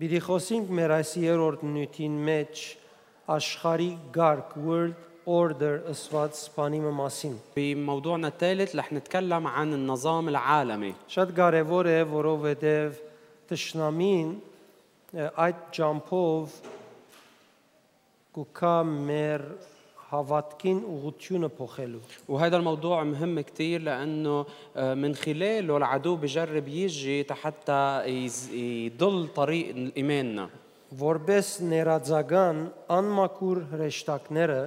Բիդի խոսենք մեր այս երրորդ նյութին մեջ աշխարհի գարկ world order ըսված բանիմը մասին։ بموضوعنا الثالث رح نتكلم عن النظام العالمي Շատ կարևոր է, որովհետև տշնամին ը, այդ ջամփով կուքա մեր հավատքին ուղությունը փոխելու։ وهذا الموضوع مهم كتير لأنه آه، من خلاله العدو بجرب يجي حتى يز- يضل طريق إيماننا Որբես ներածական անմակուր հրեշտակները,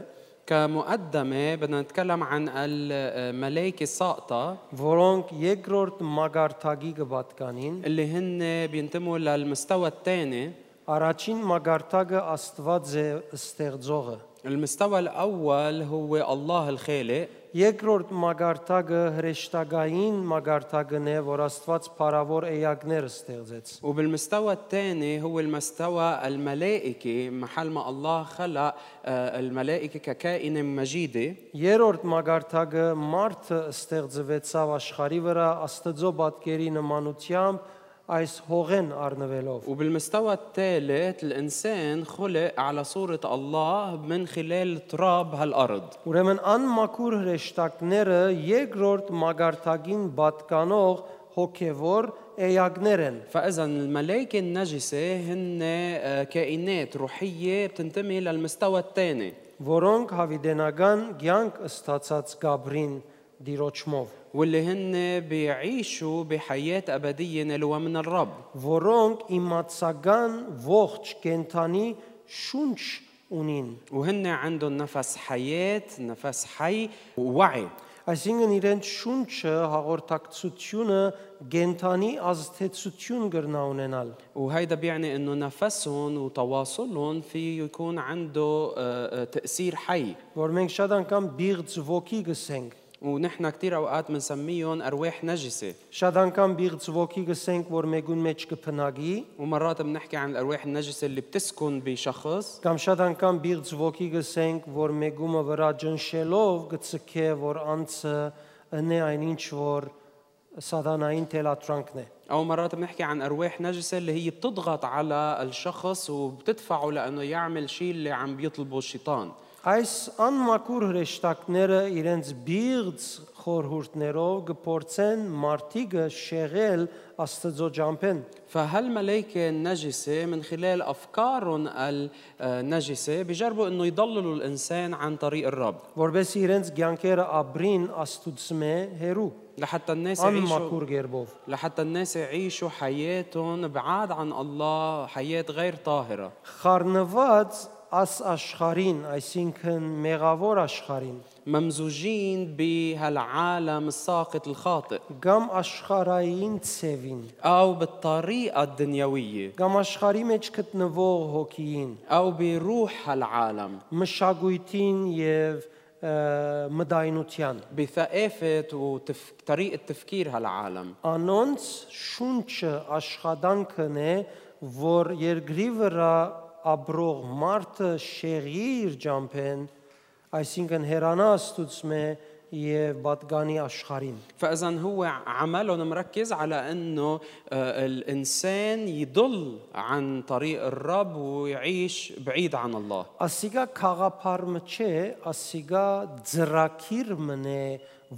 كمقدمة بدنا نتكلم عن الملائكة الساقطة որոնք երկրորդ մագարտագի կպատկանին, اللي هن بينتموا للمستوى الثاني առաջին մագարտագը Աստված է ստեղծողը։ المستوى الأول هو الله الخالق Երկրորդ մագարտագը հրեշտակային մագարտագն է, որ Աստված փարավոր էակներ ստեղծեց։ وبالمستوى الثاني هو المستوى الملائكي محل ما الله خلق آه، الملائكة ككائن مجيدة Երրորդ մագարտագը մարդը ստեղծվեցավ աշխարի վրա Աստծո պատկերի նմանությամբ այս հողեն առնվելով։ وبالمستوى الثالث الإنسان خلق على صورة الله من خلال تراب هالأرض Ուրեմն անմակուր հրեշտակները երկրորդ մագարտագին պատկանող հոգևոր էակներ են։ فإذا الملائكة النجسة هن آه، كائنات روحية بتنتمي للمستوى الثاني որոնք հավիդենական ցանկ ստացած Գաբրին դիրոճմով, واللي هن بيعيشوا بحياة أبدية نالوها من الرب որոնք իմացական ողջ կենթանի շունչ ունին։ وهن عندهم نفس حياة نفس حي ووعي Այսինքն իրենց շունչը հաղորդակցությունը գենթանի ազդեցություն կրնա ունենալ։ وهيدا بيعني انه نفسهم وتواصلهم فيه يكون عنده آه، آه، تأثير حي Որ մենք շատ անգամ բիղծ ոգի գսենք, ونحن كثير اوقات بنسميهم ارواح نجسه շատ անգամ բիղծ ոգի գսենք, որ մեգուն մեջ կփնագի, ومرات بنحكي عن الارواح النجسه اللي بتسكن بشخص կամ շատ անգամ բիղծ ոգի գսենք, որ մեգումը վրա ջնշելով գծկե, որ անցը ընե այնինչ որ սատանային թելատրանքն է։ او مرات بنحكي عن ارواح نجسه اللي هي بتضغط على الشخص وبتدفعه لانه يعمل شيء اللي عم بيطلبه الشيطان Այս անմակուր հրեշտակները իրենց բիղծ խորհուրդներով գործեն մարտիկը շեղել Աստծո ջամփեն فهالملائكة النجسة من خلال أفكارهم النجسة بيجربوا إنه يضللوا الإنسان عن طريق الرب որբես իրենց ցանկերը ապրին Աստուծմե հերու لحتى الناس يعيشوا անմակուր գերբով لحتى الناس يعيشوا حياتهم بعاد عن الله حياة غير طاهرة խառնված աս աշխարին այսինքն մեղավոր աշխարին ممزوجين بهالعالم الساقط الخاطئ կամ աշխարային ցևին أو بالطريقة الدنيوية կամ աշխարի մեջ գտնվող հոգիին أو بروح هالعالم մշակույթին եւ ը, մդայնության بثقافة وطريقة تفكير هالعالم անոնց շունչը աշխատանքն է որ երկրի վրա ապրող մարդը շեղի իր ջամփեն այսինքն հերանա աստուծմե եւ պատգանի աշխարին فاذا هو عملهم مركز على انه آه، الانسان يضل عن طريق الرب ويعيش بعيد عن الله ասիգա խաղապարմը չէ ասիգա ծրակիր մնե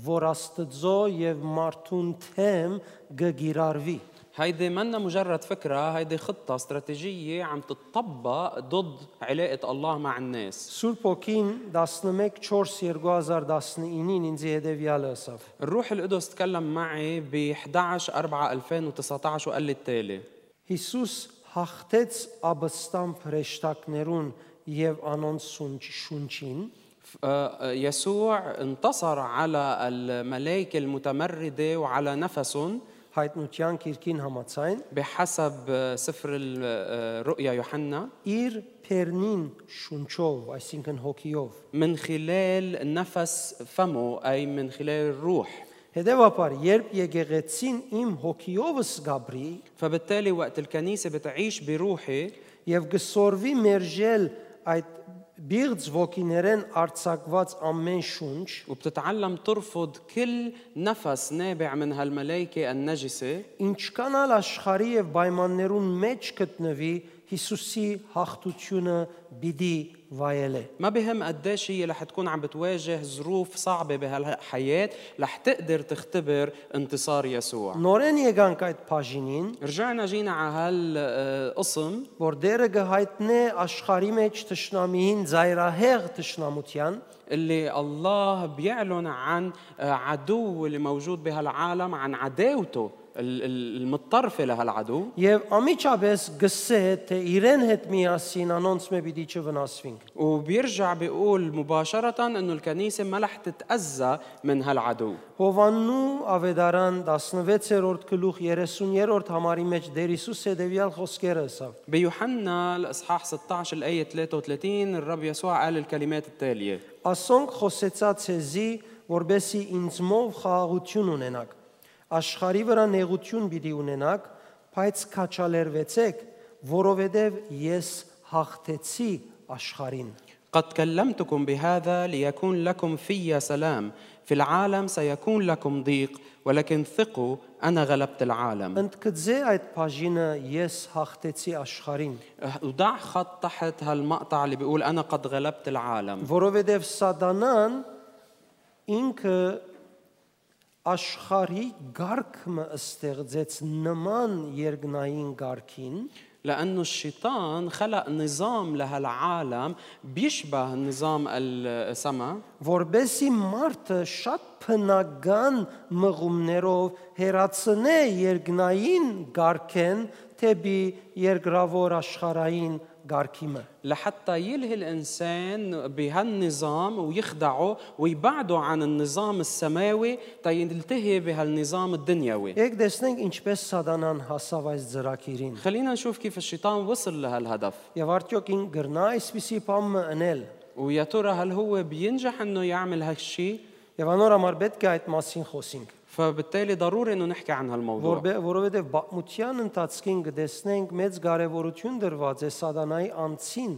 որ աստծո եւ մարդուն թեմ գգիրարվի هيدي منا مجرد فكرة هيدي خطة استراتيجية عم تطبق ضد علاقة الله مع الناس Սուրբ ոգին 11/4/2019-ին ինձ հետևյալը ասավ الروح القدس تكلم معي ب 11 4 2019 وقال لي التالي Հիսուս հաղթեց աբստամբ հրեշտակներուն եւ անոնց շունչ շունչին آه، يسوع انتصر على الملائكة المتمردة وعلى نفسهم հայտնության քիրքին համացայն بحسب آه، سفر الرؤيا يوحنا իր փերնին շունչով, այսինքն հոգիով։ من خلال نفس فمه أي من خلال الروح Հետևաբար, երբ եկեղեցին իմ հոգիովս գաբրի فبالتالي وقت الكنيسة بتعيش بروحي եւ գսորվի մերժել այդ բիղձ ոգիներեն արցակված ամեն շունչ وبتتعلم ترفض كل نفس نابع من هالملائكة النجسة ինչքանալ աշխարհի եւ պայմաններուն մեջ գտնվի Հիսուսի հաղթությունը բիդի վայելե ما بهم قديش هي رح تكون عم بتواجه ظروف صعبة بهالحياة رح تقدر تختبر انتصار يسوع նորեն եկանք այդ բաժինին رجعنا جينا على هالقسم որ դերը գհայտնե աշխարհի մեջ ճշնամիին զայրահեղ ճշնամության اللي الله بيعلن عن عدو اللي موجود بهالعالم عن عداوته ال- ال- المتطرفة لهالعدو եւ ամիջապես գսե թե իրեն հետ միասին անոնց մե պիտի չվնասվինք وبيرجع بيقول مباشرة انه الكنيسة ما رح تتأذى من هالعدو Հովաննու ավետարան 16-րդ գլուխ 30-րդ համարի մեջ Տեր Հիսուս հետևյալ խոսքերը ասավ. بيوحنا الاصحاح 16 الايه 33 الرب يسوع قال الكلمات التاليه Ասոնք խոսեցած էզի, որբեսի ինձմով խաղաղություն ունենաք։ Աշխարի վրա նեղություն պիտի ունենաք, բայց քաչալերվեցեք, որովհետև ես հաղթեցի աշխարին։ قد كلمتكم بهذا ليكون لكم في سلام في العالم سيكون لكم ضيق ولكن ثقوا انا غلبت العالم Ընդգծե այդ բաժինը ես հաղթեցի աշխարին, وضع خط تحت هالمقطع اللي بيقول انا قد غلبت العالم որովհետև սատանան ինքը աշխարհի գարկը ստեղծեց նման երկնային գարկին, لانه الشيطان خلق نظام لهالعالم بيشبه نظام السماء որբեսի մարդը շատ փնական մղումներով հերացնե երկնային գարկեն թեպի երկրավոր աշխարհային գարկիմը لحتى يلهي الانسان بهالنظام ويخدعه ويبعده عن النظام السماوي تيلتهي بهالنظام الدنيوي Եք տեսնենք ինչպես սատանան հասավ այս ծրակիրին خلينا نشوف كيف الشيطان وصل لهالهدف եւ արդյոք ին գրնա այսպիսի բանը անել ويا ترى هل هو بينجح انه يعمل هالشيء եւ անոր համար պետք է այդ մասին խոսենք فبالتالي ضروري انه نحكي عن هالموضوع որբե որովհետեւ բացմության ընթացքին կտեսնենք մեծ կարեւորություն դրված է սատանայի անցին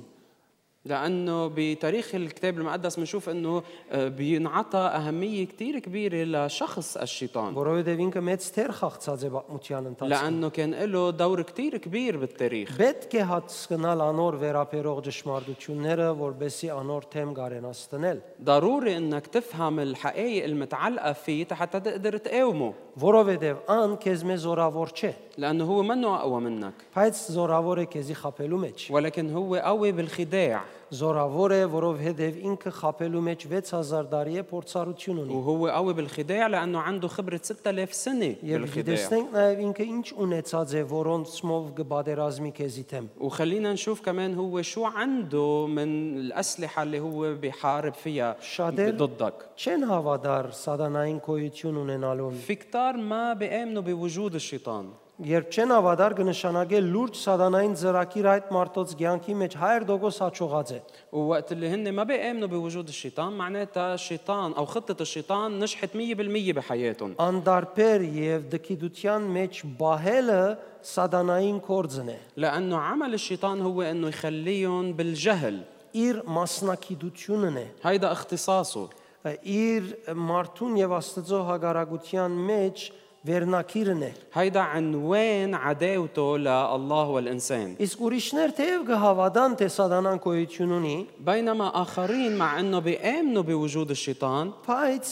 لانه بتاريخ الكتاب المقدس بنشوف انه آه، بينعطى اهميه كثير كبيره لشخص الشيطان որովհետեւ ինքը մեծ թեր խաղցած է բացմության ընթացքին لانه كان له دور كثير كبير بالتاريخ Պետք է հասկանալ անոր վերապերող ճշմարտությունները, որբեսի անոր թեմ կարենաս տնել, ضروري انك تفهم الحقائق المتعلقه فيه حتى تقدر تقاومه որովհետև ան քեզ մեզ զորավոր չէ, لأنه هو منه أقوى منك. بايتس زوراور كيزي خابلو ميچ ولكن هو قوي بالخداع. زوراور وروف هدف انك خابلو ميچ 6000 داريه بورصاروتيون اوني وهو قوي بالخداع لأنه عنده خبرة 6000 سنة بالخداع. يبقى انك انش اونيتساز ورون سموف غبادرازمي كيزي تم وخلينا نشوف كمان هو شو عنده من الأسلحة اللي هو بيحارب فيها ضدك. شن هافادار سادانا كويتيون اونينالون فيكتار ما بيامنوا بوجود الشيطان. Երբ չեն հավատար կնշանակե լուրջ սատանային ծրակիր այդ մարդոց ցանկի մեջ 100% հաջողած է։ ووقت اللي هن ما بيامنوا بوجود الشيطان معناتها الشيطان او خطه الشيطان نجحت 100% بحياتهم Անդարբեր եւ դկիդության մեջ բահելը սատանային կորձն է։ لانه عمل الشيطان هو انه يخليهم بالجهل Իր մասնակցությունն է։ هيدا اختصاصه Իր մարդուն եւ Աստծո հագարագության մեջ վերնակիրն է։ هيدا عنوان عداوته لله والإنسان Իսկ ուրիշներ թեև կհավատան թե սատանան կոյություն ունի, بينما آخرين مع أنه بيآمنوا بوجود الشيطان բայց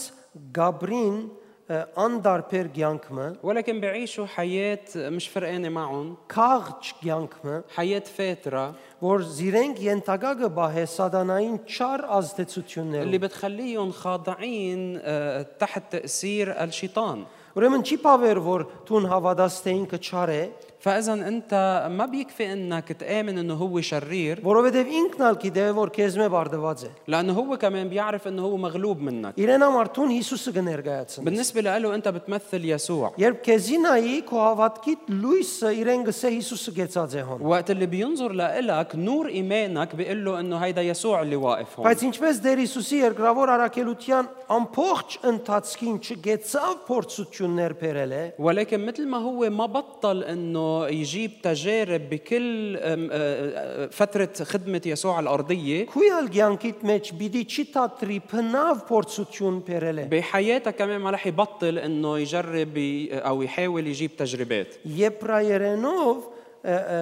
Գաբրին ը, անդարբեր կյանքը, ولكن بيعيشوا حياة مش فرقانة معهم քաղճ կյանքը, حياة فاترة որ զիրենք ենթակա կբահե սատանային չար اللي ազդեցություններով։ بتخليهم خاضعين آه، تحت تأثير الشيطان Ուրեմն չի բավեր որ դուն հավատաս թե ինքը չար է, فإذا أنت ما بيكفي أنك تآمن أنه هو شرير որովհետև ինքն ալ գիտե որ քեզ մե բարդված է։ لأنه هو كمان بيعرف أنه هو مغلوب منك Իրեն համար դուն Հիսուսը կներկայացնի։ بالنسبة له أنت بتمثل يسوع Երբ քեզի նայի քո հավատքիդ լույսը իրեն գսե Հիսուսը գեցած է հոն։ وقت اللي بينظر لإلك نور إيمانك بيقول له أنه هيدا يسوع اللي واقف هون Բայց ինչպես Տեր Հիսուսի երկրավոր արաքելության ամբողջ ընթացքին չգեցավ փորձություններ բերել է, ولكن مثل ما هو ما بطل انه انه يجيب تجارب بكل أم، آه، آه، فتره خدمه يسوع الارضيه քույր ցանկիտ մեջ պիտի չի թատրի փնավ փորձություն բերել է بحياته كمان ما رح يبطل انه يجرب ي- او يحاول يجيب تجربات Եբրայերենով ը, ը,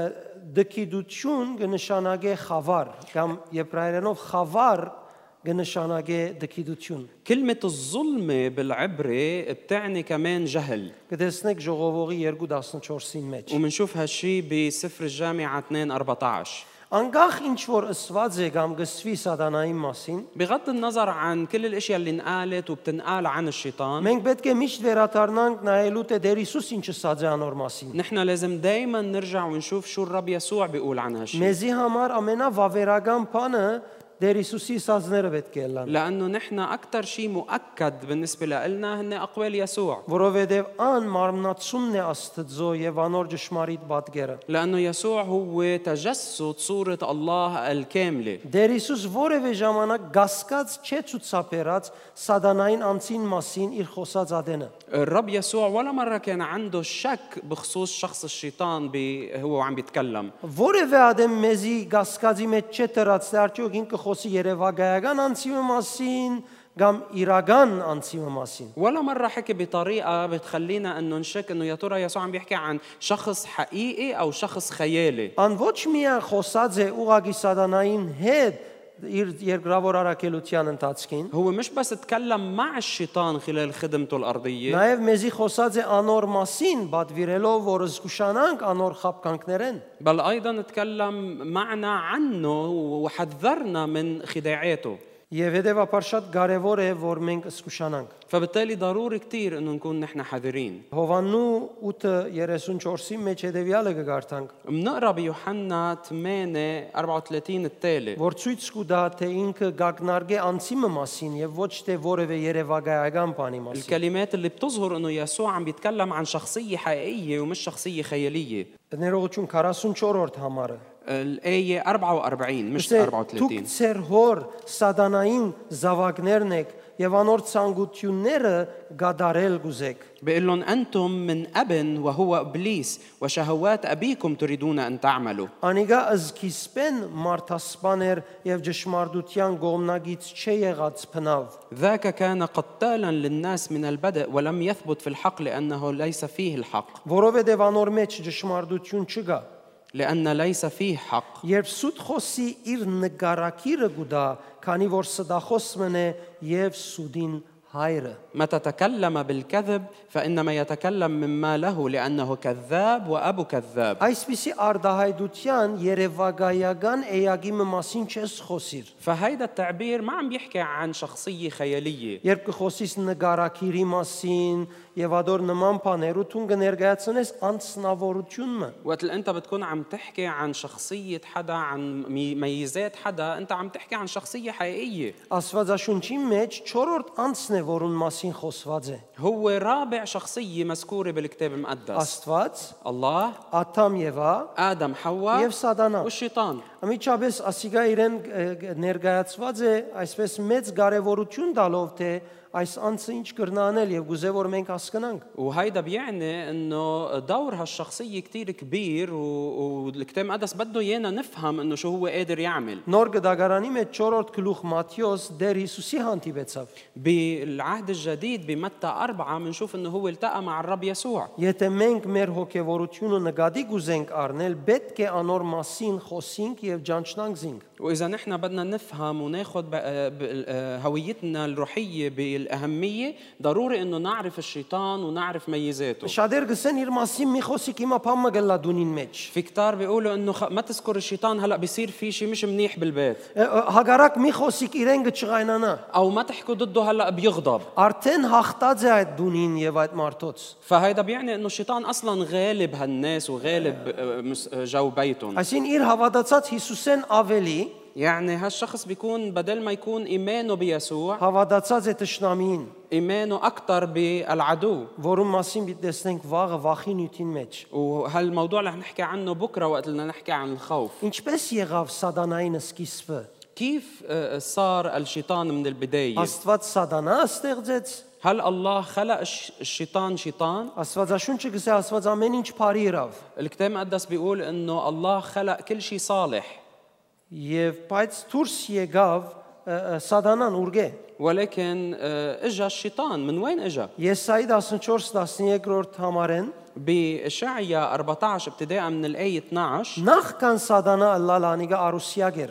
դկիդություն կնշանակե խավար կամ եբրայերենով խավար կնշանակե դկիդություն كلمة الظلمة بالعبري بتعني كمان جهل կտեսնեք ժողովողի 2:14-ին մեջ ومنشوف هالشي بسفر الجامعة 2 14 անկախ ինչ որ ըսված է կամ գսվի սատանայի մասին بغض النظر عن كل الاشياء اللي انقالت وبتنقال عن الشيطان մենք պետք է միշտ վերադառնանք նայելու թե Տեր Հիսուս ինչ ասած է անոր մասին نحن لازم دايما نرجع ونشوف شو الرب يسوع بيقول عن هالشيء մեզի համար ամենավավերական բանը Տեր Հիսուսի ասածները պետք է լան لانه نحن اكثر شيء مؤكد بالنسبه لنا هن اقوال يسوع որովհետև ան մարմնացումն է Աստծո եւ անոր ճշմարիտ պատկերը لانه يسوع هو تجسد صوره الله الكامله Դեր Հիսուս որևէ ժամանակ գասկած չէ ցուցաբերած սատանային անձին մասին իր խոսած ադենը الرب يسوع ولا مره كان عنده شك بخصوص شخص الشيطان بي هو عم بيتكلم որևէ ադեմ մեզի գասկածի մեջ չէ դրած թե արդյոք ինքը խոսի երևակայական անձի մասին կամ իրական անձի մասին ولا مرة حكي بطريقة بتخلينا انه نشك انه يا ترى يسوع عم بيحكي عن شخص حقيقي او شخص خيالي Ան ոչ միայն խոսած է ուղագի սատանային հետ իր երկրավոր արակելության ընթացքին هو مش بس تكلم مع الشيطان خلال خدمته الأرضية Նաև մեզի խոսած է անոր մասին, բադվիրելով, որ զգուշանանք անոր խապկանքներեն։ بل أيضا تكلم معنا عنه وحذرنا من خداعاته Եվ հետևաբար շատ կարևոր է, որ մենք զգուշանանք։ فبالتالي ضروري كتير انه نكون نحن حذرين Հովաննու 8:34-ի մեջ հետևյալը կգարտանք, بنقرا بيوحنا 8 34 التالي որ ցույց կտա, թե ինքը գագնարգե անցիմը մասին եւ ոչ թե որևէ երևակայական բանի մասին։ الكلمات اللي بتظهر انه يسوع عم بيتكلم عن شخصية حقيقية ومش شخصية خيالية Ներողություն 44-րդ համարը։ الآية 44 مش Դուք 34 ծեր հոր սադանային զավակներն եք եւ անոր ցանկությունները գադարել գուզեք։ بيقول لهم أنتم من أب وهو إبليس وشهوات أبيكم تريدون أن تعملوا Անիգա ըզկիսպեն մարդասպաներ եւ ճշմարտության գոմնագից չէ եղած փնավ։ ذاك كان قتالا للناس من البدء ولم يثبت في الحق لأنه ليس فيه الحق Որովհետեւ անոր մեջ ճշմարտություն չկա։ لأن ليس فيه حق Երբ սուտ խոսի իր նկարակիրը գուտա, քանի որ սդախոս մնե եւ սուդին հայրը։ متى تكلم بالكذب فإنما يتكلم مما له لأنه كذاب وأبو كذاب Այսպիսի արդահայդության երևակայական էյագի մասին չես խոսիր։ فهيدا التعبير ما عم بيحكي عن شخصية خيالية Երբ կխոսիս նկարակիրի մասին եւ ադոր նման բաներ ու ցուն կներկայացնես անցնավորությունը, وقت اللي انت بتكون عم تحكي عن شخصية حدا عن مي- ميزات حدا انت عم تحكي عن شخصية حقيقية Աստվածաշունչի մեջ 4-րդ անձն է, որուն մասին խոսված է։ هو رابع شخصية مذكورة بالكتاب المقدس Աստված, الله Աթամ Եվա آدم حواء եւ Սատանա։ والشيطان Ամիջապես ասիգա իրեն ը, ներկայացված է այսպես մեծ կարևորություն տալով թե այս անձը ինչ կրնանել եւ գուզե որ մենք հասկանանք։ وهيدا بيعني انه دور هالشخصية كتير كبير و- والكتاب المقدس بده ايانا نفهم انه شو هو قادر يعمل Նոր գդագարանի մեջ 4-րդ գլուխ Մատթեոս դեր Հիսուսի հանդիպեցավ։ بالعهد الجديد بمتى أربعة بنشوف انه هو التقى مع الرب يسوع Եթե մենք մեր հոգևորությունը նկատի գուզենք առնել, պետք է անոր մասին խոսենք եւ ջանչնանք զինք։ واذا نحن بدنا نفهم وناخذ هويتنا الروحيه بالاهميه ضروري انه نعرف الشيطان ونعرف ميزاته Շատեր գսեն իր մասին մի խոսիկ հիմա փամը գլա դունին մեջ։ في كتار بيقولوا انه خ... ما تذكر الشيطان هلا بيصير في شيء مش منيح بالبيت Հագարակ մի խոսիկ իրեն գճղայնանա։ او ما تحكوا ضده هلا بيغضب Արդեն հաղթած է այդ դունին եւ այդ մարդոց։ فهيدا بيعني انه الشيطان اصلا غالب هالناس وغالب آه، مس- آه، جو بيتهم Այսին իր հավատացած Հիսուսեն ավելի يعني هالشخص بيكون بدل ما يكون ايمانه بيسوع հավատացած է ճշնամին, ايمانه اكثر بالعدو որում մասին պիտի տեսնենք վաղը վախի նյութին մեջ։ وهالموضوع رح نحكي عنه بكره وقت بدنا نحكي عن الخوف Ինչպես եղավ սատանային սկիզբը։ كيف آه، صار الشيطان من البدايه Աստված սատանա ստեղծեց هل الله خلق الش- الشيطان شيطان Աստվածաշունչը գսե Աստված ամեն ինչ բարի իրավ։ الكتاب المقدس بيقول انه الله خلق كل شيء صالح Եվ բայց դուրս եկավ ը, ը, Սատանան ուրգե։ ولكن آه، اجا الشيطان من وين اجا Եսայի 14-13-րդ համարեն بإشعيا 14 ابتداء من الآية 12 նախքան Սատանա լալանիգա արուսիագեր։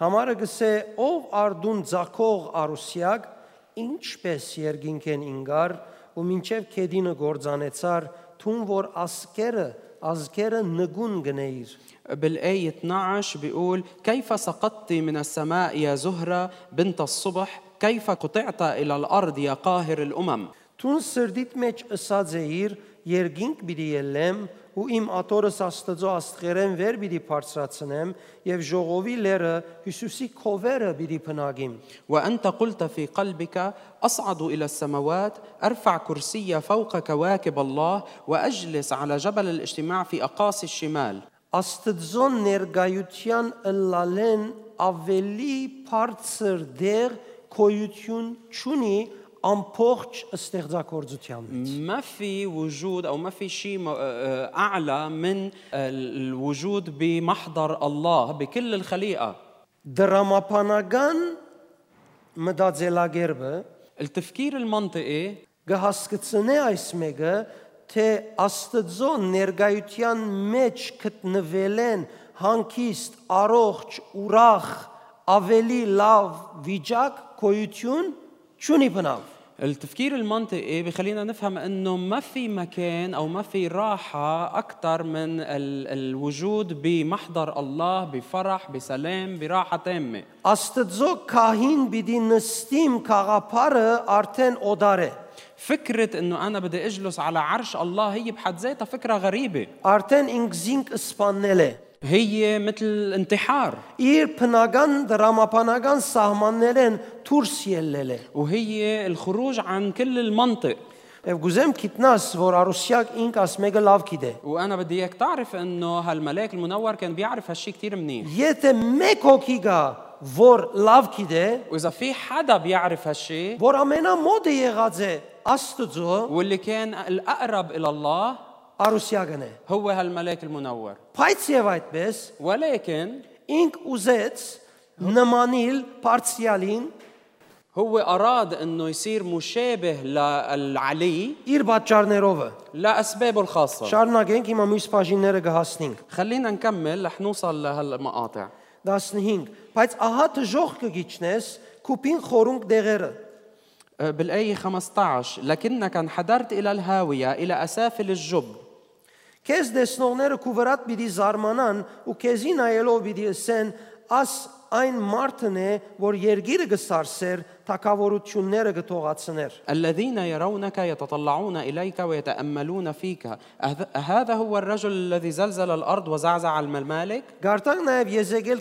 Համարը գսե ով արդուն ցակող արուսիակ ինչպես երգինքեն ինգար ու մինչև կեդինը գործանեցար թուն որ ասկերը ազգերը նգուն գնեիր بالآية 12 بيقول كيف سقطت من السماء يا زهرة بنت الصبح كيف قطعت إلى الأرض يا قاهر الأمم Տուն սրդիտ մեջ ըսած էիր երգինք պիտի ելեմ ու իմ աթորս աստծո աստղերեն վեր պիտի բարձրացնեմ եւ ժողովի լերը Հիսուսի քովերը պիտի փնագիմ وأنت قلت في قلبك أصعد إلى السماوات أرفع كرسي فوق كواكب الله وأجلس على جبل الاجتماع في أقاصي الشمال Աստծո ներգայության ըլլալեն ավելի բարձր դեր կոյություն ճունի ամփոխ ստեղծագործության ما في وجود أو ما في شيء م- آه، أعلى من الوجود بمحضر الله بكل الخليقة դրամապանական մտածելակերպը التفكير المنطقي կհասկացնե այս մեկը թե Աստծո ներգայության մեջ գտնվել են հանկիստ առողջ ուրախ ավելի լավ վիճակ կոյություն ճունի բնավ التفكير المنطقي بخلينا نفهم انه ما في مكان او ما في راحه اكثر من ال- الوجود بمحضر الله بفرح بسلام براحه تامه Աստծո քահին պիտի նստիմ խաղապարը արդեն օդար է فكره انه انا بدي اجلس على عرش الله هي بحد ذاتها فكره غريبه արդեն ինքզինք սպաննել է هي مثل انتحار իր բնական դրամապանական սահմաններեն դուրս ելնել է وهي الخروج عن كل المنطق Եվ գուզեմ գիտնաս, որ Արուսիակ ինք ասմեգը լավ գիտե։ وانا بدي اياك تعرف انه هالملاك المنور كان بيعرف هالشيء كثير منيح Եթե մեկ հոգի գա, որ լավ գիտե, واذا في حدا بيعرف هالشيء որ ամենամոդը եղած է Աստծո, واللي كان الاقرب الى الله Արուսիակն է։ هو هالملاك المنور Բայց եւ այդպես ولكن ինք ուզեց նմանիլ Պարսիալին هو اراد انه يصير مشابه للعلي իր պատճառներով։ لاسبابه الخاصه Շարունակենք հիմա մյուս բաժինները կհասնենք։ خلينا نكمل رح نوصل لهالمقاطع 15 Բայց ահա դժող կգիչնես կուպին խորունկ դեղերը أه، بالآية 15 لكنك انحدرت إلى الهاوية إلى أسافل الجب Քեզ դեսնողները քու վրատ պիտի զարմանան ու քեզի նայելով պիտի ասեն աս այն մարդն է որ երգիրը գսարսեր թակավորությունները գթողացներ الذين يرونك يتطلعون إليك ويتأملون فيك أهذ- أهذا هو الرجل الذي زلزل الأرض وزعزع الممالك Գարտակ նաև Եզեգել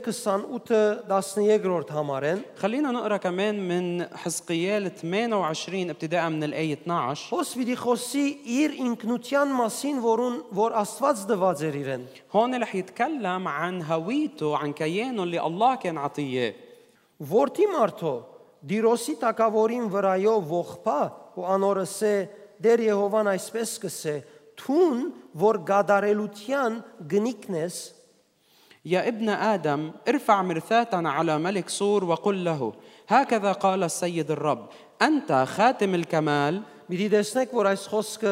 28-13-րդ համարեն خلينا نقرأ كمان من حزقيال 28 ابتداء من الآية 12 Խոս պիտի խոսի իր ինքնության մասին, որուն որ Աստված դված էր իրեն։ هون رح يتكلم عن هويته عن كيانه اللي الله كان عطيه Որտի մարդո Դիրոսի տակավորին վրայով ողփա ու անորսե դեր Եհովան այսպես կսե թուն որ գադարելության գնիկնես يا ابن آدم ارفع مرثاة على ملك سور وقل له هكذا قال السيد الرب أنت خاتم الكمال Մի դեսնեք, որ այս խոսքը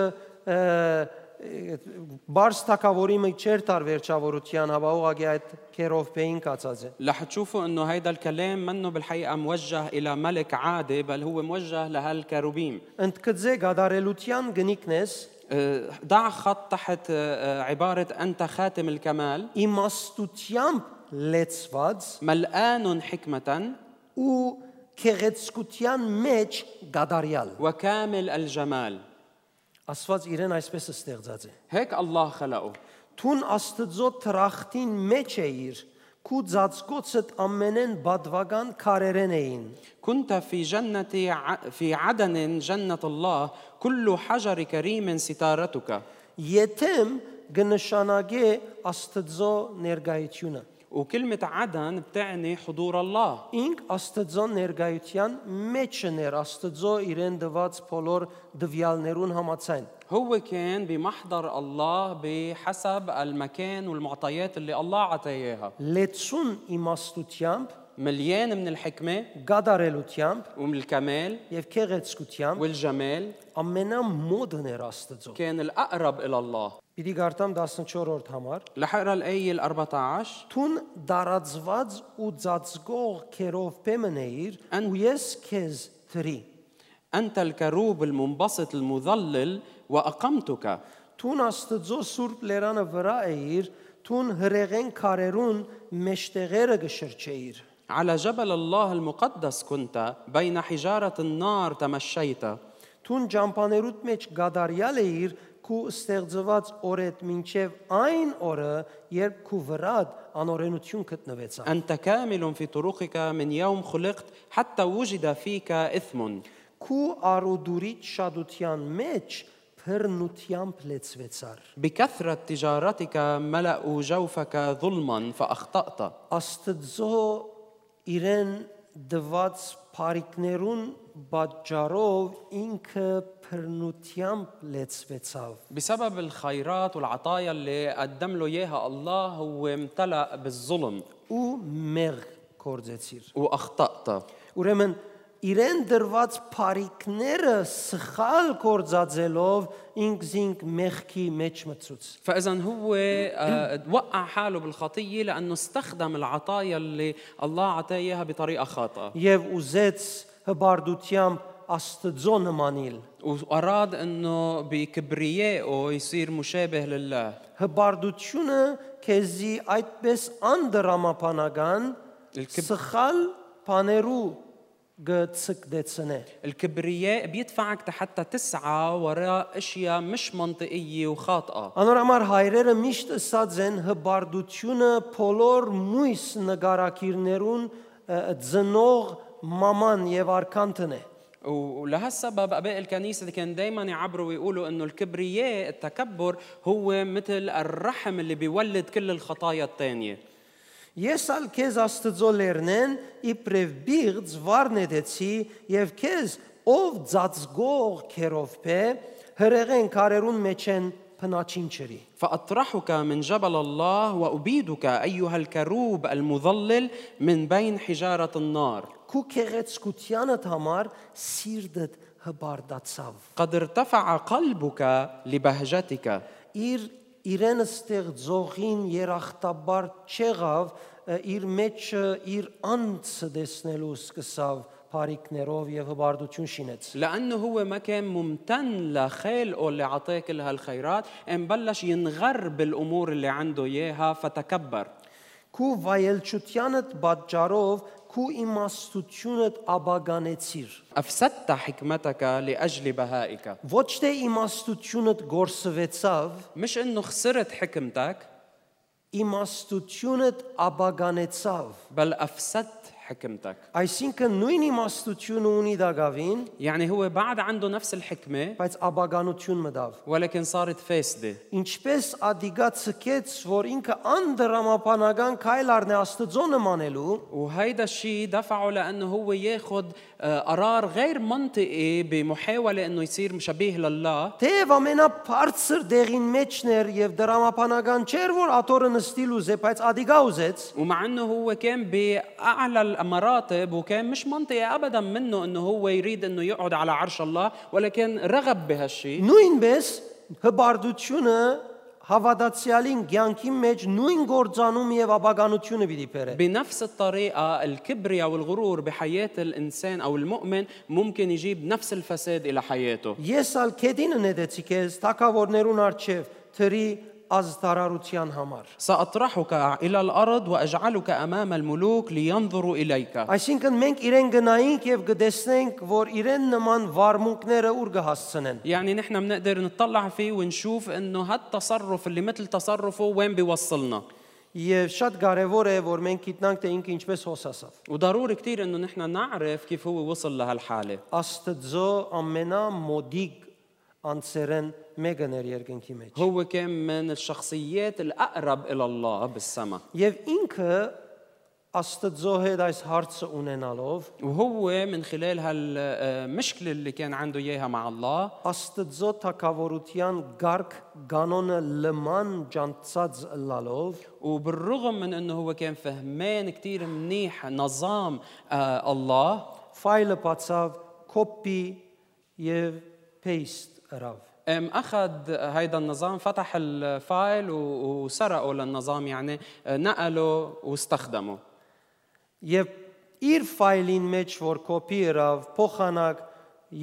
بارس تكاوري ما يشير تار فيرتشافوروتيان هبا هو قاعد كيروف بين كاتازي رح تشوفوا انه هيدا الكلام منه بالحقيقه موجه الى ملك عادي بل هو موجه لهالكروبيم انت كتزي قاداريلوتيان جنيكنس ضع خط تحت عباره انت خاتم الكمال իմաստությամբ լեցված ملآن حكمه ու գեղեցկության մեջ կատարյալ وكامل الجمال Աստված իրեն այսպես է ստեղծած է։ هيك الله خلقه Թուն Աստծո տրախտին մեջ էիր, քու ծածկոցդ ամենեն բադվական քարերեն էին։ كنت في جنة ع- في عدن جنة الله كل حجر كريم ستارتك Եթե կնշանակե Աստծո ներգայությունը։ وكلمة عدن بتعني حضور الله Ինք Աստծո ներգայության մեջը ներ Աստծո իրեն դված բոլոր դվյալներուն համացայն։ هو كان بمحضر الله بحسب المكان والمعطيات اللي الله عطاه اياها Լեցուն իմաստությամբ, مليان من الحكمة գադարելությամբ ومن الكمال եւ քեղեցկությամբ والجمال ամենամոդն էր Աստծո։ كان الأقرب إلى الله Պիտի գարտամ 14-րդ համար։ رح اقرا الآية ال 14 Թուն դարածված ու ծածկող քերով պեմնեիր Ան- ու ես քեզ թրի։ أنت الكروب المنبسط المظلل وأقمتك Թուն Աստծո սուրբ լերանը վրա էիր, թուն հրեղեն քարերուն մեջտեղերը գշրջեիր։ على جبل الله المقدس كنت بين حجارة النار تمشيت Թուն ջամփաներուտ մեջ գադարյալ էիր քու ստեղծված օրեդ մինչև այն օրը, երբ քու վրադ անօրենություն գտնվեցավ։ أنت كامل في طرقك من يوم خلقت حتى وجد فيك إثم Քու արուդուրիտ շադության մեջ բռնությամբ լեցվեցար։ بكثرة تجارتك ملأوا جوفك ظلما فأخطأت Աստծո իրեն դված բարիկներուն պատճառով ինքը բռնությամբ լեցվեցավ։ بسبب الخيرات والعطايا اللي قدم له إياها الله هو امتلأ بالظلم ու մեղ կործեցիր։ وأخطأت Ուրեմն իրեն դրված բարիկները սխալ կործածելով ինքզինք մեղքի մեջ մցուց։ فإذا هو آه، وقع حاله بالخطية لأنه استخدم العطايا اللي الله عطاه إياها بطريقة خاطئة Եվ ուզեց հբարդությամբ Աստծո նմանիլ։ وأراد أنه بكبريائه يصير مشابه لله Հբարդությունը քեզի այդպես անդրամապանական الكب- սխալ բաներու գծկդեցնե։ الكبرياء بيدفعك حتى تسعى وراء اشياء مش منطقيه وخاطئه Անորամար հայրերը միշտ ըսած են հբարդությունը բոլոր մույս նկարակիրներուն ը, ծնող մաման եւ արքանտն է։ ولهالسبب اباء الكنيسه اللي كان دائما يعبروا ويقولوا انه الكبرياء التكبر هو مثل الرحم اللي بيولد كل الخطايا الثانيه Ես ալ քեզ Աստծո լերնեն իբրև բիղծ վառնեցի եւ քեզ ով ծածկող քերով փե հրեղեն կարերուն մեջ են փնաչինչրի։ فاطرحك من جبل الله وابيدك ايها الكروب المظلل من بين حجاره النار Քու քեղեցկությանդ համար սիրտդ հբարդացավ։ قد ارتفع قلبك لبهجتك իր իրեն ստեղծողին երախտաբար չեղավ ը, իր մեջ ը, իր անձը դեսնելու սկսավ բարիկներով եւ հբարդություն շինեց لانه هو ما كان ممتن لخالقه اللي عطاه كل هالخيرات قام بلش ينغر بالامور اللي عنده اياها فتكبر քու վայելչությանդ պատճառով քու իմաստությունդ աբագանեցիր افسدت حكمتك لاجل بهائك ոչ թե իմաստությունդ գործվեցավ مش انه خسرت حكمتك իմաստությունդ աբագանեցավ بل افسدت حكمتك այսինքն նույն իմաստությունը ունի դակավին يعني هو بعد عنده نفس الحكمه բայց աբագանություն մտավ ولكن صارت فاسده Ինչպես ադիգա ցկեց, որ ինքը անդրամապանական քայլարն է Աստծո նմանելու, وهيدا الشيء دفعه لانه هو ياخذ آه، قرار غير منطقي بمحاوله انه يصير شبيه لله թեև ամենաբարձր դեղին մեջն էր եւ դրամապանական չէր, որ աթորը նստիլ ուզե, բայց ադիգա ուզեց, ومع انه هو كان باعلى المراتب وكان مش منطقي ابدا منه انه هو يريد انه يقعد على عرش الله ولكن رغب بهالشيء նույնպես հբարդությունը հավատացյալին ցանկի մեջ նույն գործանում եւ աբագանությունը պիտի բերե։ بنفس الطريقة الكبرياء والغرور بحياة الإنسان أو المؤمن ممكن يجيب نفس الفساد إلى حياته Ես ալ քեդինը նետեցի քեզ թակավորներուն արչեւ թրի ազդարարության համար։ سأطرحك إلى الأرض وأجعلك أمام الملوك لينظروا إليك Այսինքն մենք իրեն գնայինք եւ գտեսնենք, որ իրեն նման վարմունքները ուր կհասցնեն։ يعني نحن بنقدر نطلع فيه ونشوف انه هالتصرف اللي مثل تصرفه وين بيوصلنا Եվ շատ կարևոր է, որ մենք գիտնանք, թե ինքը ինչպես հոսասավ։ وضروري كثير انه نحن نعرف كيف هو وصل لهالحاله Աստծո ամենամոդիկ անձերեն մեկն էր երկնքի մեջ։ هو كان من الشخصيات الاقرب الى الله بالسماء Եվ ինքը Աստծո հետ այս հարցը ունենալով وهو من خلال هالمشكله اللي كان عنده اياها مع الله Աստծո թակավորության գարգ կանոնը լման ջանցած լալով وبالرغم من انه هو كان فهمان كثير منيح نظام آه الله ֆայլը բացավ copy եւ paste ըրավ։ ام اخذ هيدا النظام فتح الفايل و- وسرقه للنظام يعني آه، نقله واستخدمه Եվ իր ֆայլին մեջ որ copy ըրավ փոխանակ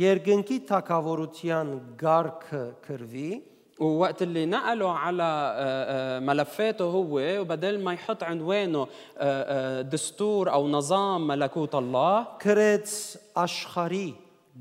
երկնքի թակավորության գարգը կրվի ووقت اللي نقله على آه، آه، ملفاته هو وبدل ما يحط عنوانه آه، آه، دستور او نظام ملكوت الله կրեց աշխարի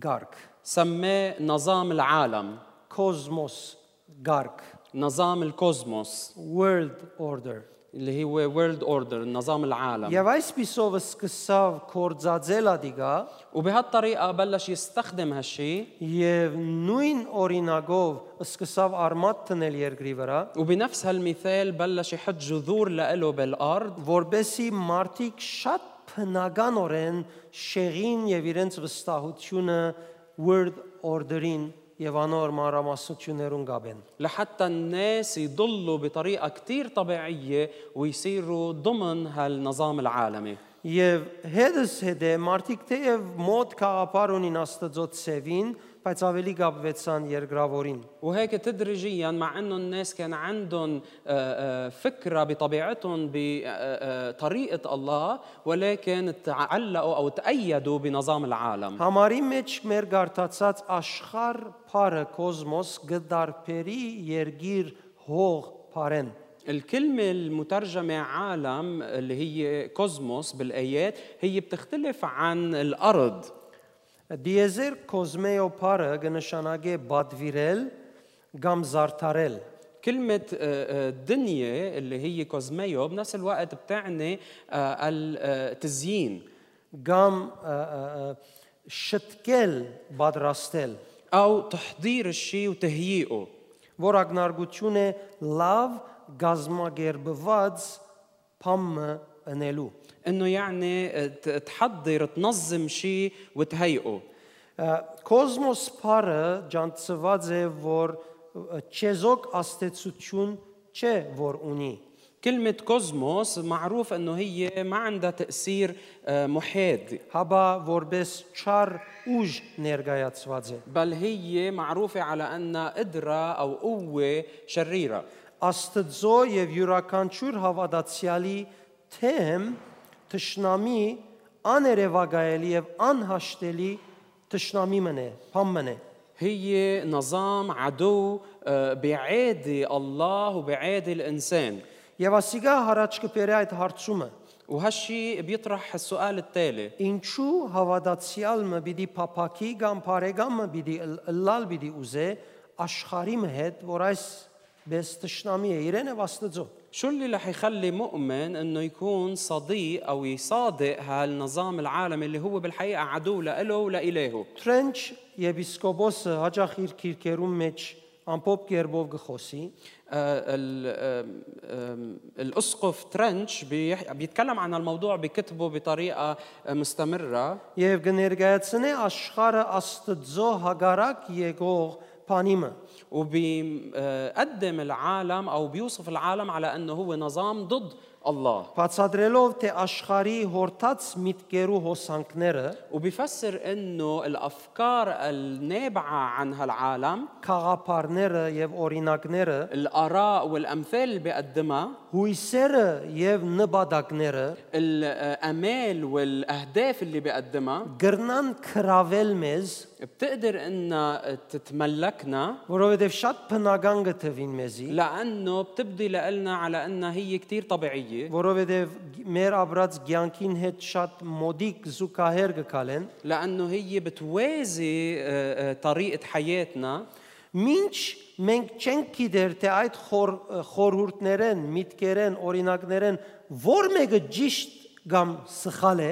գարգ سماه نظام العالم cosmos գարգ نظام الكوزموس world order اللي هو وورلد اوردر نظام العالم Եվ այսպիսով սկսավ կորձածել ադիգա وبهالطريقه بلش يستخدم هالشيء եւ նույն օրինագով սկսավ արմատ տնել երկրի վրա وبنفس هالمثال بلش يحط جذور لإله بالارض որբեսի մարդիկ շատ փնականորեն շեղին եւ իրենց վստահությունը world order-ին եւ անոր մանրամասնություններուն գաբեն لحتى الناس يضلوا بطريقه كتير طبيعيه ويصيروا ضمن هالنظام العالمي Եվ հետս հետե մարդիկ թեև մոտ խաղապար ունին Աստծո ցևին, բայց ավելի գապվեցան երկրավորին։ وهيك تدريجيا مع انه الناس كان عندهم آه، آه، فكره بطبيعتهم بطريقه الله ولكن تعلقوا او تأيدوا بنظام العالم Համարի մեջ մեր գարտացած աշխարհ փարը կոսմոս գդարբերի երգիր հող փարեն։ الكلمة المترجمة عالم اللي هي كوزموس بالآيات هي بتختلف عن الأرض Դիեզեր կոզմեոպարը կնշանակե բադվիրել կամ զարդարել։ كلمة دنيا اللي هي كوزميو بنفس الوقت بتعني التزيين قام شتكل بدراستل أو تحضير الشيء وتهيئه ورقنارغوتشونة لاف غازما غير بفادز بام انلو انه يعني آه، ت- تحضر تنظم شيء وتهيئه Ա, Կոսմոս փարը ջանցված է, որ ը, չեզոք աստեցություն չէ, որ ունի։ كلمة كوزموس معروف انه هي ما عندها تأثير آه، محايد Հաբա որբես չար ուժ ներկայացված է։ بل هي معروفة على أنها قدرة أو قوة شريرة Աստծո եւ յուրաքանչյուր հավատացյալի թեմ տշնամի աներևակայելի եւ անհաշտելի տշնամի մնե, փամ մնե։ هي نظام عدو آه، بيعادي الله وبيعادي الإنسان Եվ ասիգա հարաճ կբերի այդ հարցումը. وهالشي بيطرح السؤال التالي Ինչու հավատացյալը պիտի փափակի կամ բարեկամը պիտի լալ պիտի ուզե աշխարհի հետ, որ այս բես տշնամի է իրեն եւ Աստծո։ شو اللي رح يخلي مؤمن انه يكون صديق او يصادق هالنظام العالمي اللي هو بالحقيقه عدو لإله ولإلهه Թրենչ եպիսկոպոսը հաջախ իր քիրքերում մեջ ամփոփ կերպով գխոսի آه، ال- آم، آم، الاسقف ترنش بيح- بيتكلم عن الموضوع بكتبه بطريقه آه، مستمره եւ կներկայացնե աշխարհը Աստծո հագարակ եկող բանիմը։ وبيقدم العالم او بيوصف العالم على انه هو نظام ضد الله Բացադրելով թե աշխարհի հորտած միտքերու հոսանքները وبيفسر انه الافكار النابعه عن هالعالم խաղապարները եւ օրինակները الاراء والامثال اللي بيقدمها հույսերը եւ նպատակները الامال والاهداف اللي بيقدمها գրնան քրավել մեզ بتقدر انها تتملكنا որովհետև շատ բնական գտվին մեզի, لانه بتبدي لنا على انها هي كثير طبيعيه որովհետև մեր ապրած ցանկին հետ շատ մոդիկ զուգահեռ գկալեն, لانه هي بتوازي آه، آه، طريقه حياتنا Մինչ մենք չենք գիտեր թե այդ խոր խորհուրդներեն, միտքերեն, օրինակներեն որ մեկը ճիշտ կամ սխալ է,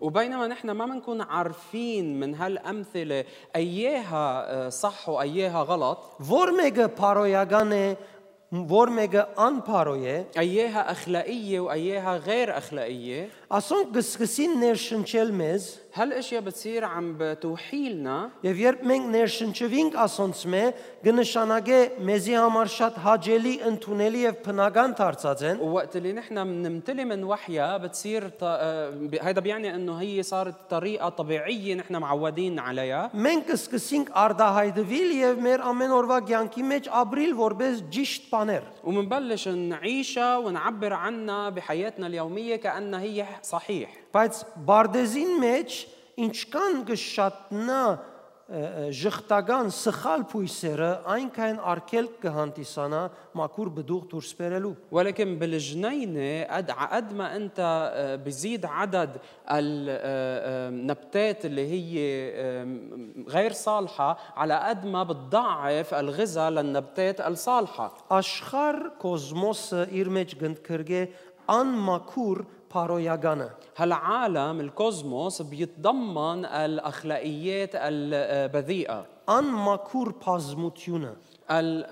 وبينما نحن ما بنكون عارفين من هالامثله اياها آه، صح واياها غلط որ մեկը փարոյական է, որ մեկը անփարոյ է, اياها اخلاقيه واياها غير اخلاقيه ասոնք կսկսին ներշնչել մեզ, هالاشياء بتصير عم بتوحي لنا եւ երբ մենք ներշնչվինք ասոնց մե, կնշանակե մեզի համար շատ հաճելի, ընդունելի եւ բնական դարձած են, ووقت اللي نحن بنمتلي من وحيها بتصير ط... آه، ب- هيدا بيعني انه هي صارت طريقه طبيعيه نحن معودين عليها մենք կսկսենք արդահայտվել եւ մեր ամեն օրվա կյանքի մեջ ապրիլ որպես ճիշտ բաներ։ ومنبلش نعيشها ونعبر عنها بحياتنا اليوميه كانها هي صحيح Բայց բարդեզին մեջ ինչքան կշատնա ը, ը, ժխտական սխալ փույսերը այնքան արկել կհանդիսանա մաքուր բդուղ դուրս բերելու ولكن بالجنينه قد قد ما انت آه، بزيد عدد النبتات اللي هي آه، غير صالحه على قد ما بتضعف الغذاء للنبتات الصالحه աշխարհ կոսմոսը իր մեջ գնդքրգե անմաքուր փարոյականը هالعالم الكوزموس بيتضمن الاخلاقيات البذيئه անմաքուր բազմությունը ال-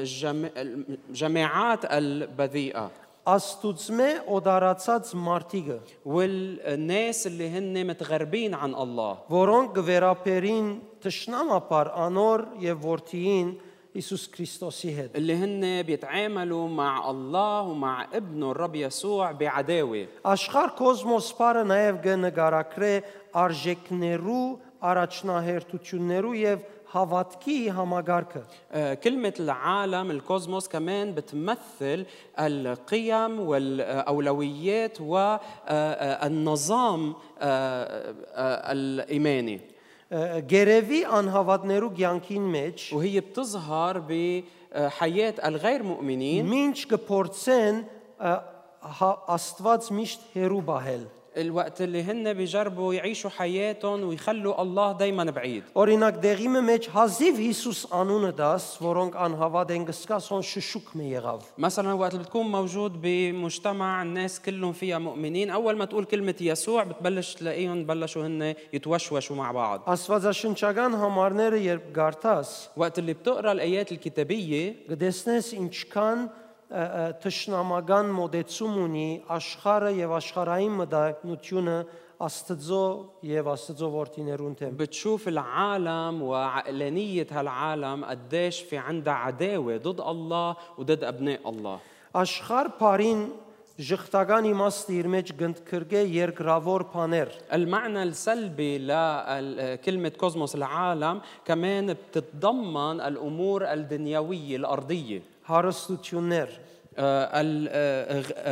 الجم- الجماعات البذيئه աստուծմե օդարացած մարտիկը والناس اللي هن متغربين عن الله որոնք գվերապերին ճշնամապար անոր եւ որդիին Հիսուս Քրիստոսի հետ اللي هن بيتعاملوا مع الله ومع ابنه الرب يسوع بعداوه Աշխարհ կոսմոս բարը նաև կնկարագրե արժեքներու, առաջնահերթություններու եւ հավատքի համագարկը։ آه، كلمة العالم الكوزموس كمان بتمثل القيم والأولويات والنظام الإيماني Գերեվի անհավատներու կյանքին մեջ وهي بتظهر بحياة الغير مؤمنين ինչ կփորձեն ը, հա- Աստված միշտ հերու բահել։ الوقت اللي هن بيجربوا يعيشوا حياتهم ويخلوا الله دايما بعيد Օրինակ դեղի մեջ հազիվ Հիսուս անունը դաս, որոնք անհավատ են գսկասոն շշուկ մը եղավ։ مثلا وقت اللي بتكون موجود بمجتمع الناس كلهم فيها مؤمنين اول ما تقول كلمه يسوع بتبلش تلاقيهم بلشوا هن يتوشوشوا مع بعض Աստվածաշնչական համարները երբ գարտաս, وقت اللي بتقرا الايات الكتابيه գտեսնես ինչքան ը, ը, թշնամական մոդեցում ունի աշխարհը եւ աշխարհային մտայնությունը Աստծո եւ Աստծո որդիներուն թեմ։ بتشوف العالم وعقلانيه هالعالم قديش في عندها عداوه ضد الله وضد ابناء الله Աշխարհ բարին ժխտական իմաստը իր մեջ գնդքրգե երկրավոր բաներ։ المعنى السلبي لكلمة كوزموس العالم كمان بتتضمن الأمور الدنيوية الأرضية Հարստություններ, آه،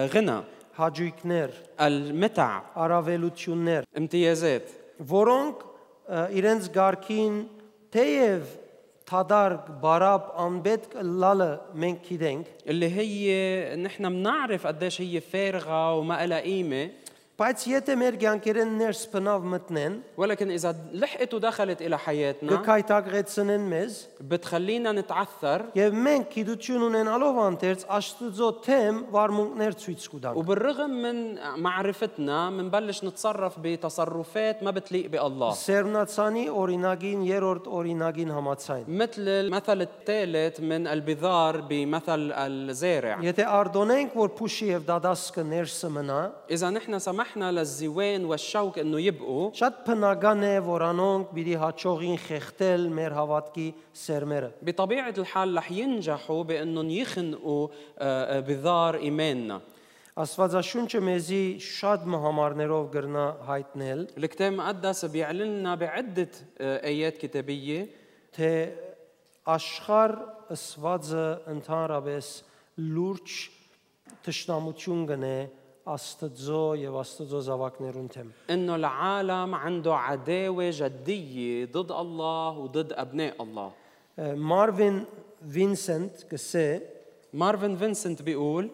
الغنى հաջույքներ, المتع արավելություններ, امتيازات որոնք ը, իրենց ղարքին թեև թադարգ բարապ անբետ լալը մենք գիտենք, اللي هي نحن بنعرف قديش هي فارغة وما لها قيمة բայց եթե մեր ղանկերեն ներս բնավ մտնեն, ولكن إذا لحقت ودخلت إلى حياتنا կքայտակղեցնեն մեզ, بتخلينا نتعثر եւ մենք գիտություն ունենալով անտերց Աստծո թեմ վարմունքներ ցույց կտանք։ وبالرغم من معرفتنا بنبلش نتصرف بتصرفات ما بتليق بالله Սերմնացանի օրինագին երրորդ օրինագին համացայն։ مثل المثل الثالث من البذار بمثل الزارع Եթե արդոնենք, որ փուշի եւ դադասկը ներսը մնա, إذا نحن سمحنا للزوان والشوك إنه يبقوا շատ բնական է, որ անոնք պիտի հաջողին խեղտել մեր հավատքի սերմերը։ بطبيعة الحال رح ينجحوا بأنهم يخنقوا آه، آه، بذار إيماننا Աստվածաշունչը մեզի շատ մհամարներով գրնա հայտնել, الكتاب المقدس بيعلن لنا بعدة آه، آيات كتابية թե աշխարհ ըսվածը ընդհանրապես լուրջ տշնամություն գնե Աստծո եւ Աստծո զավակներուն թեմ։ انه العالم عنده عداوه جديه ضد الله وضد ابناء الله Մարվին Վինսենտ կսե مارفن فينسنت بيقول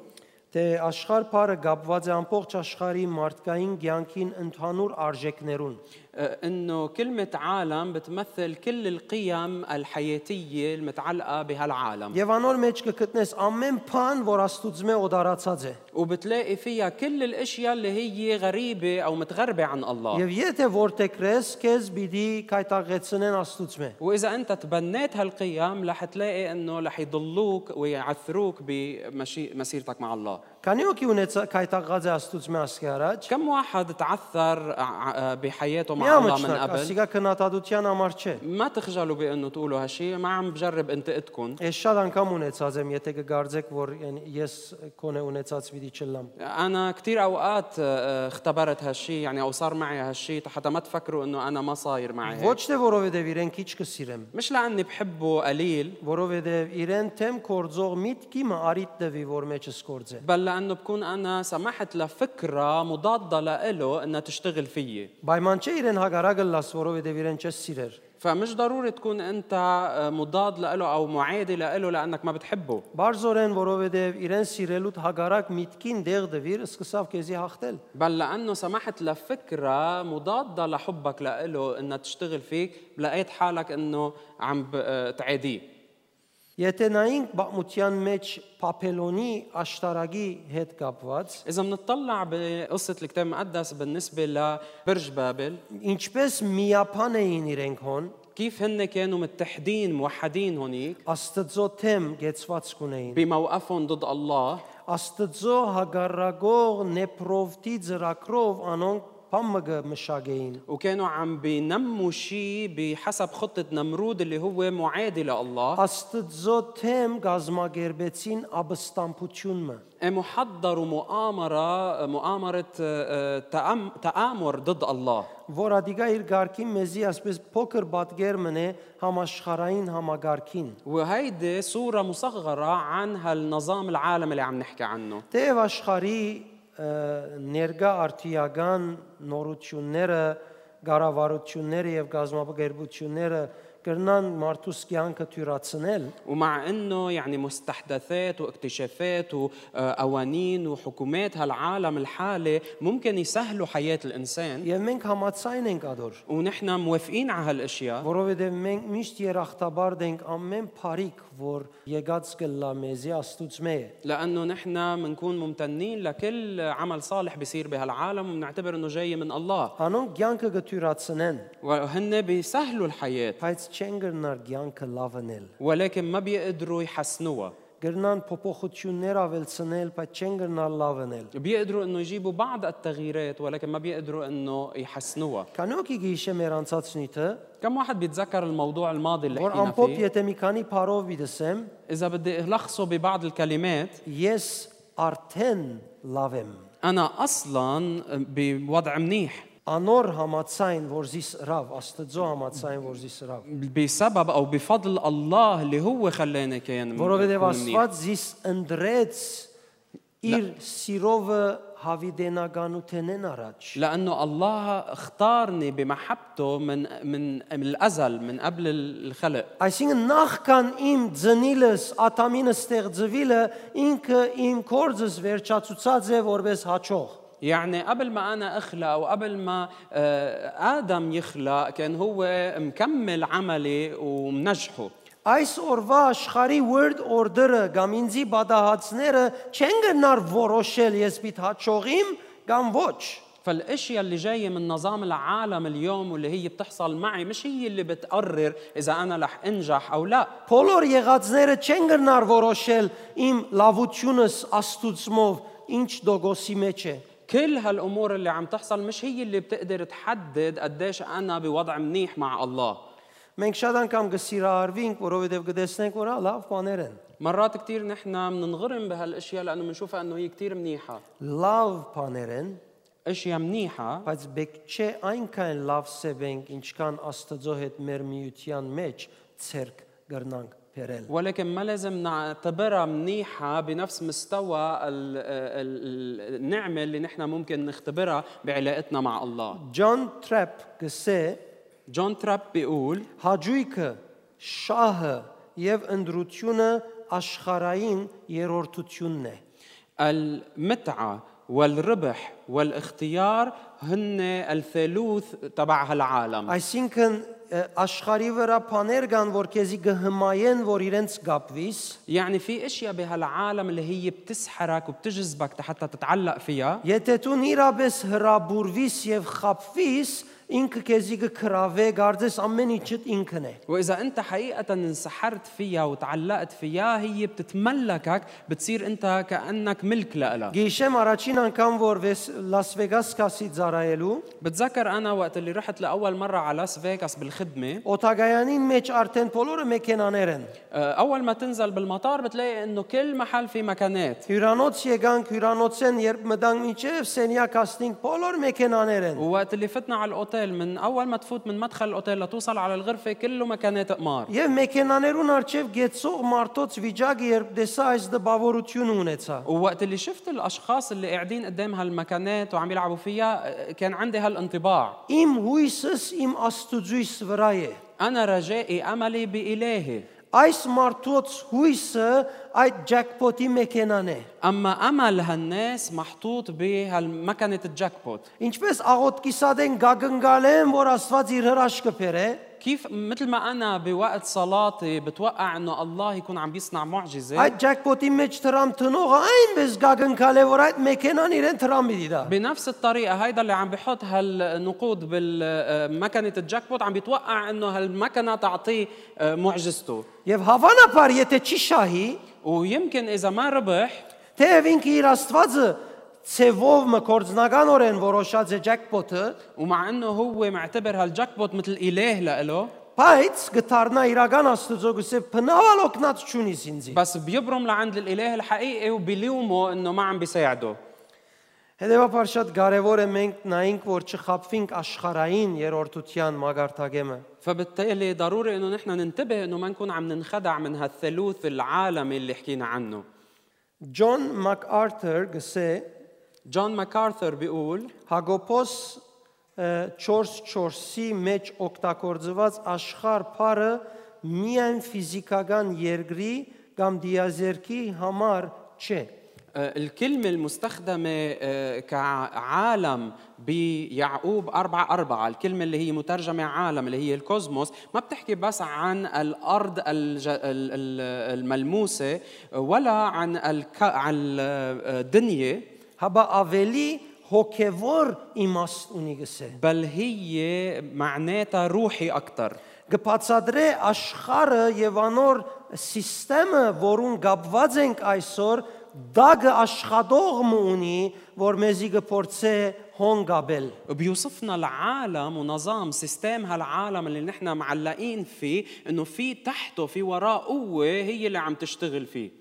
թե աշխարհ բարը գապված է ամբողջ աշխարհի մարդկային ցանկին ընդհանուր արժեքներուն։ آه، انه كلمة عالم بتمثل كل القيم الحياتية المتعلقة بهالعالم Եվ անոր մեջ կգտնես ամեն բան, որ Աստուծմե օդարացած է։ وبتلاقي فيها كل الاشياء اللي هي غريبة او متغربة عن الله Եվ եթե որտեքրես, քեզ պիտի կայտաղեցնեն Աստուծմե։ واذا انت تبنيت هالقيم رح تلاقي انه رح يضلوك ويعثروك بمسيرتك مع الله كان يوكي ونتس كاي تغازا استوت ماس كاراج كم واحد تعثر بحياته مع الله من قبل سيغا كنا تادوتيانا مارتشي ما تخجلوا بانه تقولوا هالشيء ما عم بجرب انتقدكم إيش شاد ان كم ونتس ازم يتيك غارزك ور يعني يس كون ونيتسا تبيدي تشلم أنا كثير اوقات اختبرت هالشيء يعني أو صار معي هالشيء حتى ما تفكروا انه أنا ما صاير معي هيك واتش تفورو فيدي فيرن كيتش كسيرم مش لاني بحبه قليل فورو فيدي ايرن تم كورزوغ ميت كيما اريت دفي فور ميتش سكورزه بل لانه بكون انا سمحت لفكره مضاده لإله انها تشتغل فيي Պայման չէ իրեն հագարակը լաս, որովհետև իրեն չես սիրեր։ فمش ضروري تكون انت آه، مضاد لإله او معادي لإله لانك ما بتحبه Բարձորեն, որովհետև իրեն սիրելուց հագարակ միտքին դեղ դվիր, սկսավ քեզի հաղթել։ بل لانه سمحت لفكره مضاده لحبك لإله انها تشتغل فيك لقيت حالك انه عم ب- آه، تعاديه Եթե նայենք բաղմության մեջ Պապելոնի աշտարակի հետ կապված, إذا بنطلع بقصة الكتاب المقدس بالنسبة لبرج بابل ինչպես միապան էին իրենք հոն, كيف هن كانوا متحدين موحدين هونيك Աստծո թեմ գեցված կունեին։ بموقفهم ضد الله Աստծո հագարագող նեպրովտի ծրակրով անոնք بمج مشاجعين وكانوا عم بينموا شيء بحسب خطة نمرود اللي هو معادي لله أستدزو աստծո թեմ գազմագերբեցին աբստամբությունն ما. إيه، محضر مؤامرة مؤامرة آه، آه، تآمر ضد الله. որ ադիգա իր ղարքին մեզի ասպես փոքր هما է هما غاركين وهيدي صورة مصغرة عن هالنظام العالم اللي عم نحكي عنه. تեև աշխարի ներգա արտիական նորությունները, գարավարությունները եւ գազմագերբությունները կրնան մարդուս կյանքը թյուրացնել, ومع انه يعني مستحدثات واكتشافات وقوانين وحكومات هالعالم الحالي ممكن يسهلوا حياة الانسان եւ մենք համացայն ենք ադոր, ونحن موافقين على هالاشياء որովհետեւ մենք միշտ երախտաբար դենք ամեն բարիք, որ եկած կլա մեզի աստուծմե է։ لانه نحن بنكون ممتنين لكل عمل صالح بيصير بهالعالم وبنعتبر انه جاي من الله Անոնք կյանքը գթյուրացնեն, وهن بيسهلوا الحياة բայց չեն գրնար կյանքը լավնել։ ولكن ما بيقدروا يحسنوها Գրնան փոփոխություններ ավելցնել, բայց չեն գրնալ լավնել։ بيقدروا انه يجيبوا بعض التغييرات ولكن ما بيقدروا انه يحسنوها Կանոքի գիշե մեր անցածնիթը, كم واحد بيتذكر الموضوع الماضي اللي որ حكينا ամփոփ فيه եթե մի քանի parով վիդսեմ, اذا بدي الخصه ببعض الكلمات ես արդեն լավ եմ։ انا اصلا بوضع منيح Անոր համացայն, որ զիս ռավ, Աստծո համացայն, որ զիս ռավ։ بسبب او بفضل الله اللي هو خلاني كان Որովհետև أكون منيح. Աստված զիս ընդրեց իր սիրովը հավիդենականութենեն առաջ։ لانه الله اختارني بمحبته من من من الازل من قبل الخلق Այսինքն նախքան իմ ծնիլս ատամինը ստեղծվիլը ինքը իմ կորձս վերջացուցած է որպես հաճող։ يعني قبل ما انا اخلق او قبل ما آه، ادم يخلق كان هو مكمل عملي ومنجحه Այս օրվա աշխարհի word order-ը կամ ինձի բադահացները չեն գնար որոշել ես պիտ հաճողիմ կամ ոչ։ فالاشياء اللي جايه من نظام العالم اليوم واللي هي بتحصل معي مش هي اللي بتقرر اذا انا رح انجح او لا Բոլոր եղածները չեն գնար որոշել իմ լավությունս աստուծմով ինչ դոգոսի մեջ է։ كل هالامور اللي عم تحصل مش هي اللي بتقدر تحدد قديش انا بوضع منيح مع الله Մենք շատ անգամ գսիրահարվենք, որովհետև գտեսնենք, որ հա լավ բաներ են։ مرات كثير نحن بننغرم بهالاشياء لانه بنشوفها انه هي كثير منيحه Լավ բաներ են, اشياء منيحه բայց բեք չէ այնքան լավ սեվենք, ինչքան Աստծո հետ մեր միության մեջ ցերկ գրնանք بيريل ولكن ما لازم نعتبرها منيحة بنفس مستوى النعمة اللي نحن ممكن نختبرها بعلاقتنا مع الله. جون تراب قسي جون تراب بيقول هاجويك شاه يف اندروتيونا أشخراين يرورتوتيونا. المتعة والربح والاختيار هن الثالوث تبع هالعالم Այսինքն ը, աշխարի վրա բաներ կան, որ քեզի կհմայեն, որ իրենց գապվիս, يعني في اشياء بهالعالم اللي هي بتسحرك وبتجذبك حتى تتعلق فيها եթե դու իրապես հրաբուրվիս եւ խապվիս, ինքը քեզի կքրավե, գարձես ամեն ինչը ինքն է։ واذا انت حقيقه انسحرت فيها وتعلقت فيها هي بتتملكك بتصير انت كانك ملك لها Գիշեմ առաջին անգամ որ վես- Լաս Վեգաս կասի ծարայելու, بتذكر انا وقت اللي رحت لاول مره على لاس فيغاس بالخدمه օտագայանին մեջ արդեն բոլորը մեքենաներ են։ آه، اول ما تنزل بالمطار بتلاقي انه كل محل في مكانات Հյուրանոց եկանք, հյուրանոցեն երբ մտանք միջև սենյակ ասնինք, բոլոր մեքենաներ են։ ووقت اللي فتنا على الاوتيل من اول ما تفوت من مدخل الاوتيل لتوصل على الغرفه كله مكانات قمار Եվ մեքենաներուն արջև գեցող մարդոց վիճակը երբ տեսա այս դպավորությունը ունեցա։ ووقت اللي شفت الاشخاص اللي قاعدين قدام هالمكانات وعم يلعبوا فيها آه، كان عندي هالانطباع Իմ հույսս իմ աստուծույս վրա է։ انا رجائي املي بالهي Այս մարդոց հույսը այդ ջակպոտի մեքենան է։ اما امل هالناس محطوط بهالمكنه الجاك بوت Ինչպես աղոտքի սադեն գագնգալ են, որ Աստված իր հրաշքը բերե, كيف مثل ما انا بوقت صلاتي بتوقع انه الله يكون عم بيصنع معجزه այդ ջակպոտի մեջ տրամ տնողը այնպես գագնկալ է, որ այդ մեքենան իրեն տրամի դիդա։ بنفس الطريقه هيدا اللي عم بحط هالنقود بالمكنه الجاك بوت عم بيتوقع انه هالمكنه تعطيه آه، معجزته Եվ հավանաբար, եթե չի շահի, ويمكن اذا ما ربح թեև ինքը իր Աստվածը ցևով մկորձնականորեն որոշած է ջակպոտը, ومع انه هو معتبر هالجاك بوت مثل اله لإله բայց գտարնա իրական Աստծո գսե փնավալ օգնած չունիս ինձի։ بس بيبرم لعند الاله الحقيقي وبيلومه انه ما عم بيساعده Հետևաբար շատ կարևոր է մենք նայենք, որ չխապվենք աշխարհային երրորդության մագարտագեմը։ فبالتالي ضروري انه نحن ننتبه انه ما نكون عم ننخدع من هالثالوث العالمي اللي حكينا عنه Ջոն Մակարթեր գսե جون ماكارثر بيقول Հակոբոս 4:4-ի մեջ օգտագործված աշխարհ փարը միայն ֆիզիկական երկրի կամ դիազերքի համար չէ։ آه، الكلمة المستخدمة آه، كعالم بيعقوب أربعة أربعة الكلمة اللي هي مترجمة عالم اللي هي الكوزموس ما بتحكي بس عن الأرض الج- ال- ال- الملموسة ولا عن الك... عن الدنيا Հաբա ավելի հոգևոր իմաստ ունի գսե։ بل هي معناتها روحي أكثر Գբացադրե աշխարհը եւ անոր համակարգը, որուն գապված ենք այսօր, դագը աշխատող ունի, որ մեզի կփորձե հոնգաբել։ بيوصفنا العالم ونظام سيستم هالعالم اللي نحن معلقين فيه انه في تحته في وراه قوه هي اللي عم تشتغل فيه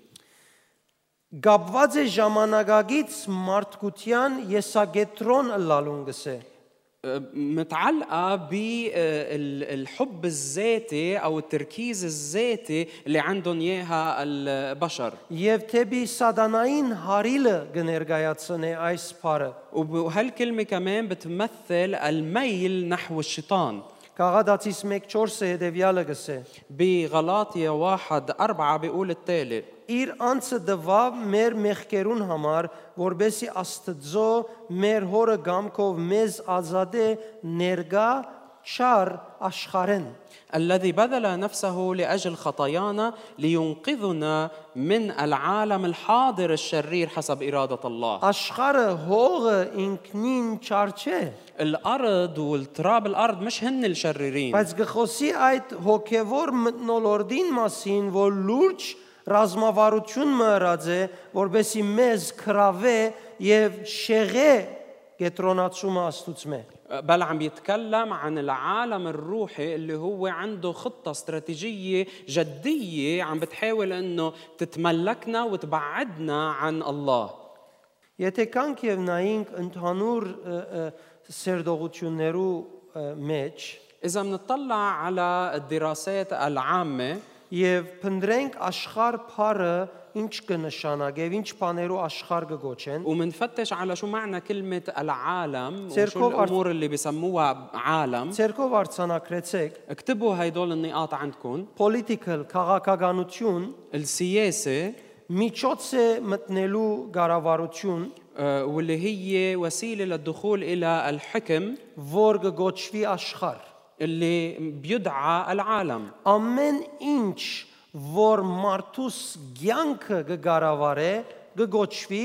Գապված է ժամանակագից մարդկության եսագետրոն ըլլալուն գսե։ متعلقة بالحب الذاتي أو التركيز الذاتي اللي عندهم إياها البشر Եվ թեպի սատանային հարիլը կներկայացնե այս փարը։ وهالكلمة كمان بتمثل الميل نحو الشيطان Կաղադացիս 1:4-ը հետևյալը գսե։ بغلاطيا واحد أربعة بيقول التالي Իր անձը դվավ մեր մեղքերուն համար, որբեսի Աստծո մեր հորը գամքով մեզ ազատե ներգա չար աշխարեն։ الذي بذل نفسه لاجل خطايانا لينقذنا من العالم الحاضر الشرير حسب اراده الله. Աշխարը հողը ինքնին չար չէ, الارض والتراب الارض مش هن الشريرين բայց գխոսի այդ հոգևոր մտնոլորդին մասին, որ լուրջ ռազմավարություն մըրած է, որբեսի մեզ քրավե եւ շեղե գետրոնացումը աստուծմե։ بل عم يتكلم عن العالم الروحي اللي هو عنده خطة استراتيجية جدية عم بتحاول انه تتملكنا وتبعدنا عن الله Եթե կանք եւ նայինք ընդհանուր ը, ը, սերդողություններու ը, մեջ, إذا بنطلع على الدراسات العامة եւ փնտրենք աշխարհ փառը ինչ կնշանակե, եւ ինչ բաներով աշխարհ կգոչեն։ ومنفتش على شو معنى كلمة العالم وشو سيركوف أرت- الأمور اللي بسموها عالم Ցերկով արցանակրեցեք اكتبوا هيدول النقاط عندكم political քաղաքականություն السياسة միջոց է մտնելու կառավարություն, آه، واللي هي وسيلة للدخول إلى الحكم որ կգոչվի աշխարհ։ اللي بيدعى العالم Ամեն ինչ, որ մարդուս ցանկը կկառավարե, կգոչվի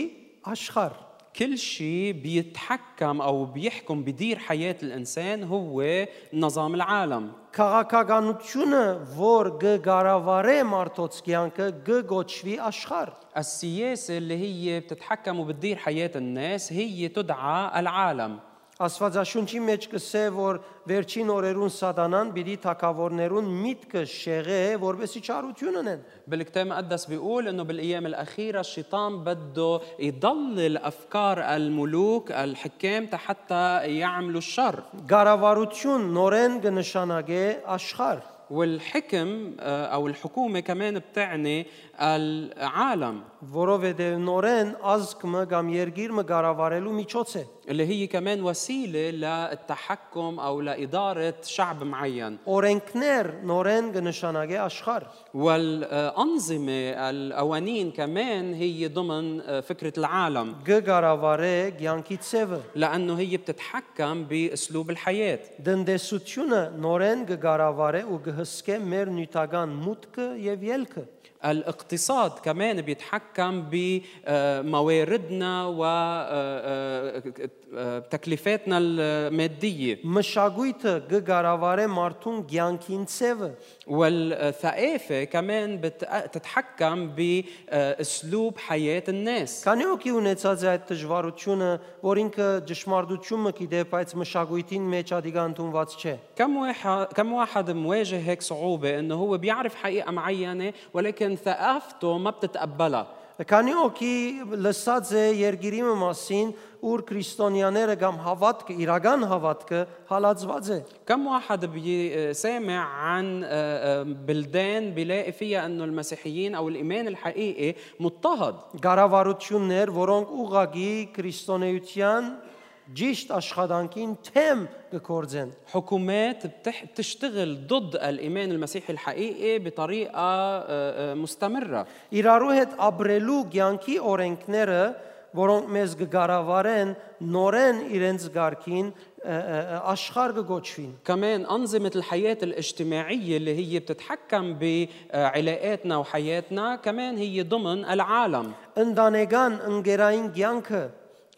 աշխարհ։ كل شيء بيتحكم أو بيحكم بدير حياة الإنسان هو نظام العالم Քաղաքականությունը, որ կկառավարե մարդոց ցանկը, կգոչվի աշխարհ։ السياسة اللي هي بتتحكم وبتدير حياة الناس هي تدعى العالم Աստվածաշունչի մեջ կսե, որ վերջին օրերուն սատանան պիտի թակավորներուն միտքը շեղե, որովհետեւ չարություն ունեն։ بالكتاب المقدس بيقول انه بالايام الاخيره الشيطان بده يضلل افكار الملوك الحكام حتى يعملوا الشر Գարավարություն նորեն կնշանակե աշխարհ։ والحكم آه، او الحكومه كمان بتعني العالم որովհետև նորեն ազգը կամ երկիրը կառավարելու միջոց է։ اللي هي كمان وسيله للتحكم او لاداره شعب معين Օրենքներ նորեն կնշանակե աշխարհ։ والانظمه القوانين كمان هي ضمن آه، فكره العالم Կկառավարե ցանկի ցևը։ لانه هي بتتحكم باسلوب الحياه Դնդեսությունը նորեն կկառավարե ու կհսկե մեր նյութական մուտքը եւ ելքը։ الاقتصاد كمان بيتحكم بمواردنا وتكلفاتنا المادية Մշակույթը կկառավարե մարդուն ցանկին ցևը։ والثقافة كمان بتتحكم بأسلوب حياة الناس Քանի օքի ունեցած է այդ դժվարությունը, որ ինքը ճշմարտությունը գիտե, բայց մշակույթին մեջ ադիգա ընդունված չէ։ كم واحد كم واحد مواجه هيك صعوبة انه هو بيعرف حقيقة معينة ولكن ثقافته ما بتتقبلها Քանի օքի լսած է երկիրի մասին, ուր քրիստոնյաները կամ հավատքը, իրական հավատքը հալածված է։ كم واحد بيسامع عن آه، آه، بلدان بيلاقي فيها انه المسيحيين او الايمان الحقيقي مضطهد Գարավարություններ, որոնք ուղագի քրիստոնեության ճիշտ աշխատանքին թեմ կկործեն։ حكومات بتح- بتشتغل ضد الايمان المسيحي الحقيقي بطريقه آه، آه، مستمره Իրարու հետ ապրելու ցանկի օրենքները, որոնք մեզ կգարավարեն, նորեն իրենց ղարքին աշխարհ կգոչվին։ كمان أنظمة الحياة الاجتماعية اللي هي بتتحكم بعلاقاتنا وحياتنا كمان هي ضمن العالم Ընտանեկան ընկերային ցանկը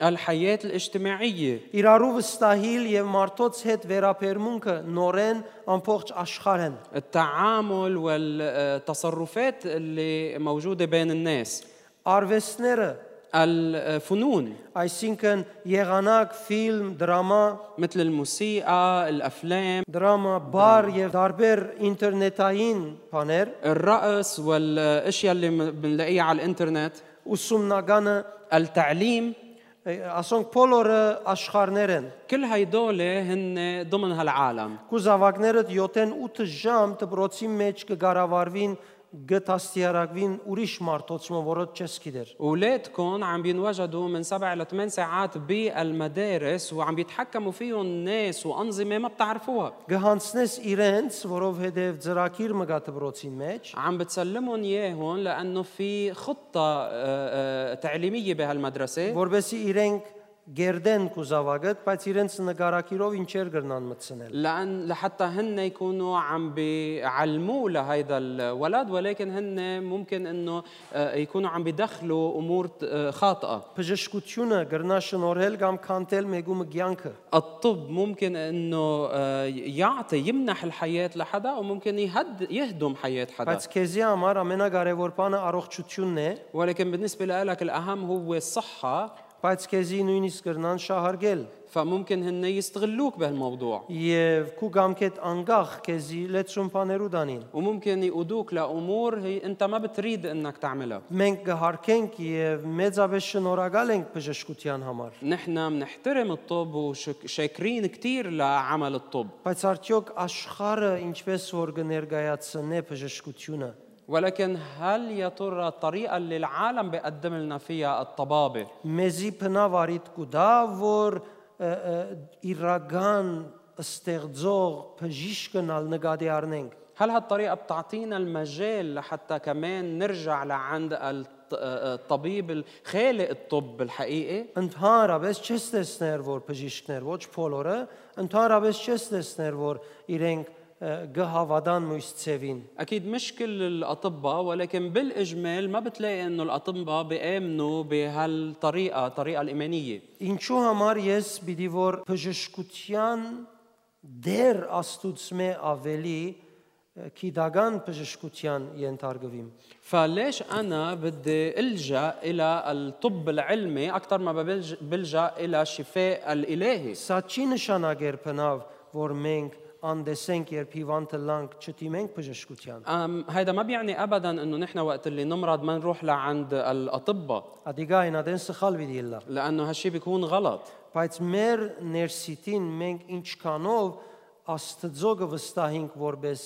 الحياة الاجتماعية իրարու վստահիլ եւ մարդոց հետ վերապերմունքը նորեն ամբողջ աշխարհ են։ التعامل والتصرفات اللي موجودة بين الناس Արվեստները, الفنون այսինքն եղանակ, ֆիլմ, դրամա, مثل الموسيقى الأفلام դրամա, բար եւ տարբեր ինտերնետային բաներ, الرقص والاشياء اللي م- بنلاقيها على الانترنت ուսումնականը, التعليم ասոնք բոլորը աշխարհներ են։ كل هيدول هن ضمن هالعالم Կուզավակները 7-ն 8 ժամ դպրոցի մեջ կգարավարվին قتاستيارقين ուրիշ մարդոց شما որ դուն չես գիտեր ولادكم عم بينوجدوا من سبع لثمان ساعات بالمدارس وعم بيتحكموا فيهم ناس وانظمه ما بتعرفوها جهانسنس ايرنس وروف هدف زراكير مقاتبروتين ماتش عم بتسلمهم اياهم لانه في خطه تعليميه بهالمدرسه وربسي ايرنك գերդեն կուզավակդ, բայց իրենց նկարակիրով ինչեր գրնան մտցնել։ لان لحتى هن يكونوا عم بيعلموه لهيدا الولد ولكن هن ممكن انه آه، يكونوا عم بيدخلوا امور آه، خاطئه Բժշկությունը գրնա շնորհել կամ կանտել մեգումը ցանկը։ الطب ممكن انه آه، يعطي يمنح الحياه لحدا وممكن يهد يهدم حياه حدا Բայց քեզի համար ամենակարևոր բանը առողջությունն է, ولكن بالنسبه لك الاهم هو الصحه բայց քեզի նույնիսկ կրնան շահարգել فممكن هن يستغلوك بهالموضوع եւ քու գամքետ անգախ քեզի լեցուն բաներու դանին وممكن يقودوك لامور هي انت ما بتريد انك تعملها մենք կհարկենք եւ մեծապես շնորհակալ ենք բժշկության համար نحن بنحترم الطب وشاكرين كثير لعمل الطب բայց արդյոք աշխարհը ինչպես որ կներկայացնե բժշկությունը ولكن هل يا ترى الطريقة اللي العالم بيقدم لنا فيها الطبابة մեզի փնավարիտ կուտա որ ը, ը, իրական ստեղծող բժիշկն ալ նկատի առնենք هل هالطريقة بتعطينا المجال لحتى كمان نرجع لعند الط- الطبيب الخالق الطب الحقيقي Ընդհանրապես չես տեսներ, որ բժիշկներ ոչ բոլորը, ընդհանրապես չես տեսներ, որ իրենք ը, գհավադան մույս ծևին։ أكيد مش كل الأطباء ولكن بالإجمال ما بتلاقي إنه الأطباء بيآمنوا بهالطريقة الطريقة الإيمانية Ինչու համար ես պիտի որ բժշկության դեր աստուծմե ավելի ը, քիդական բժշկության ենթարկվիմ։ فليش أنا بدي ألجأ إلى الطب العلمي أكثر ما بلج- بلجأ إلى الشفاء الإلهي Սա չի նշանակեր բնավ, որ մենք անդեսենք երբ հիվանդը լանք չտիմենք բժշկության։ أم هيدا ما بيعني ابدا انه نحن وقت اللي نمرض ما نروح لعند الاطباء Ադիգա այնադեն սխալ պիտի լա։ لانه هالشي بيكون غلط Բայց մեր ներսիտին մենք ինչքանով Աստծո կվստահենք որպես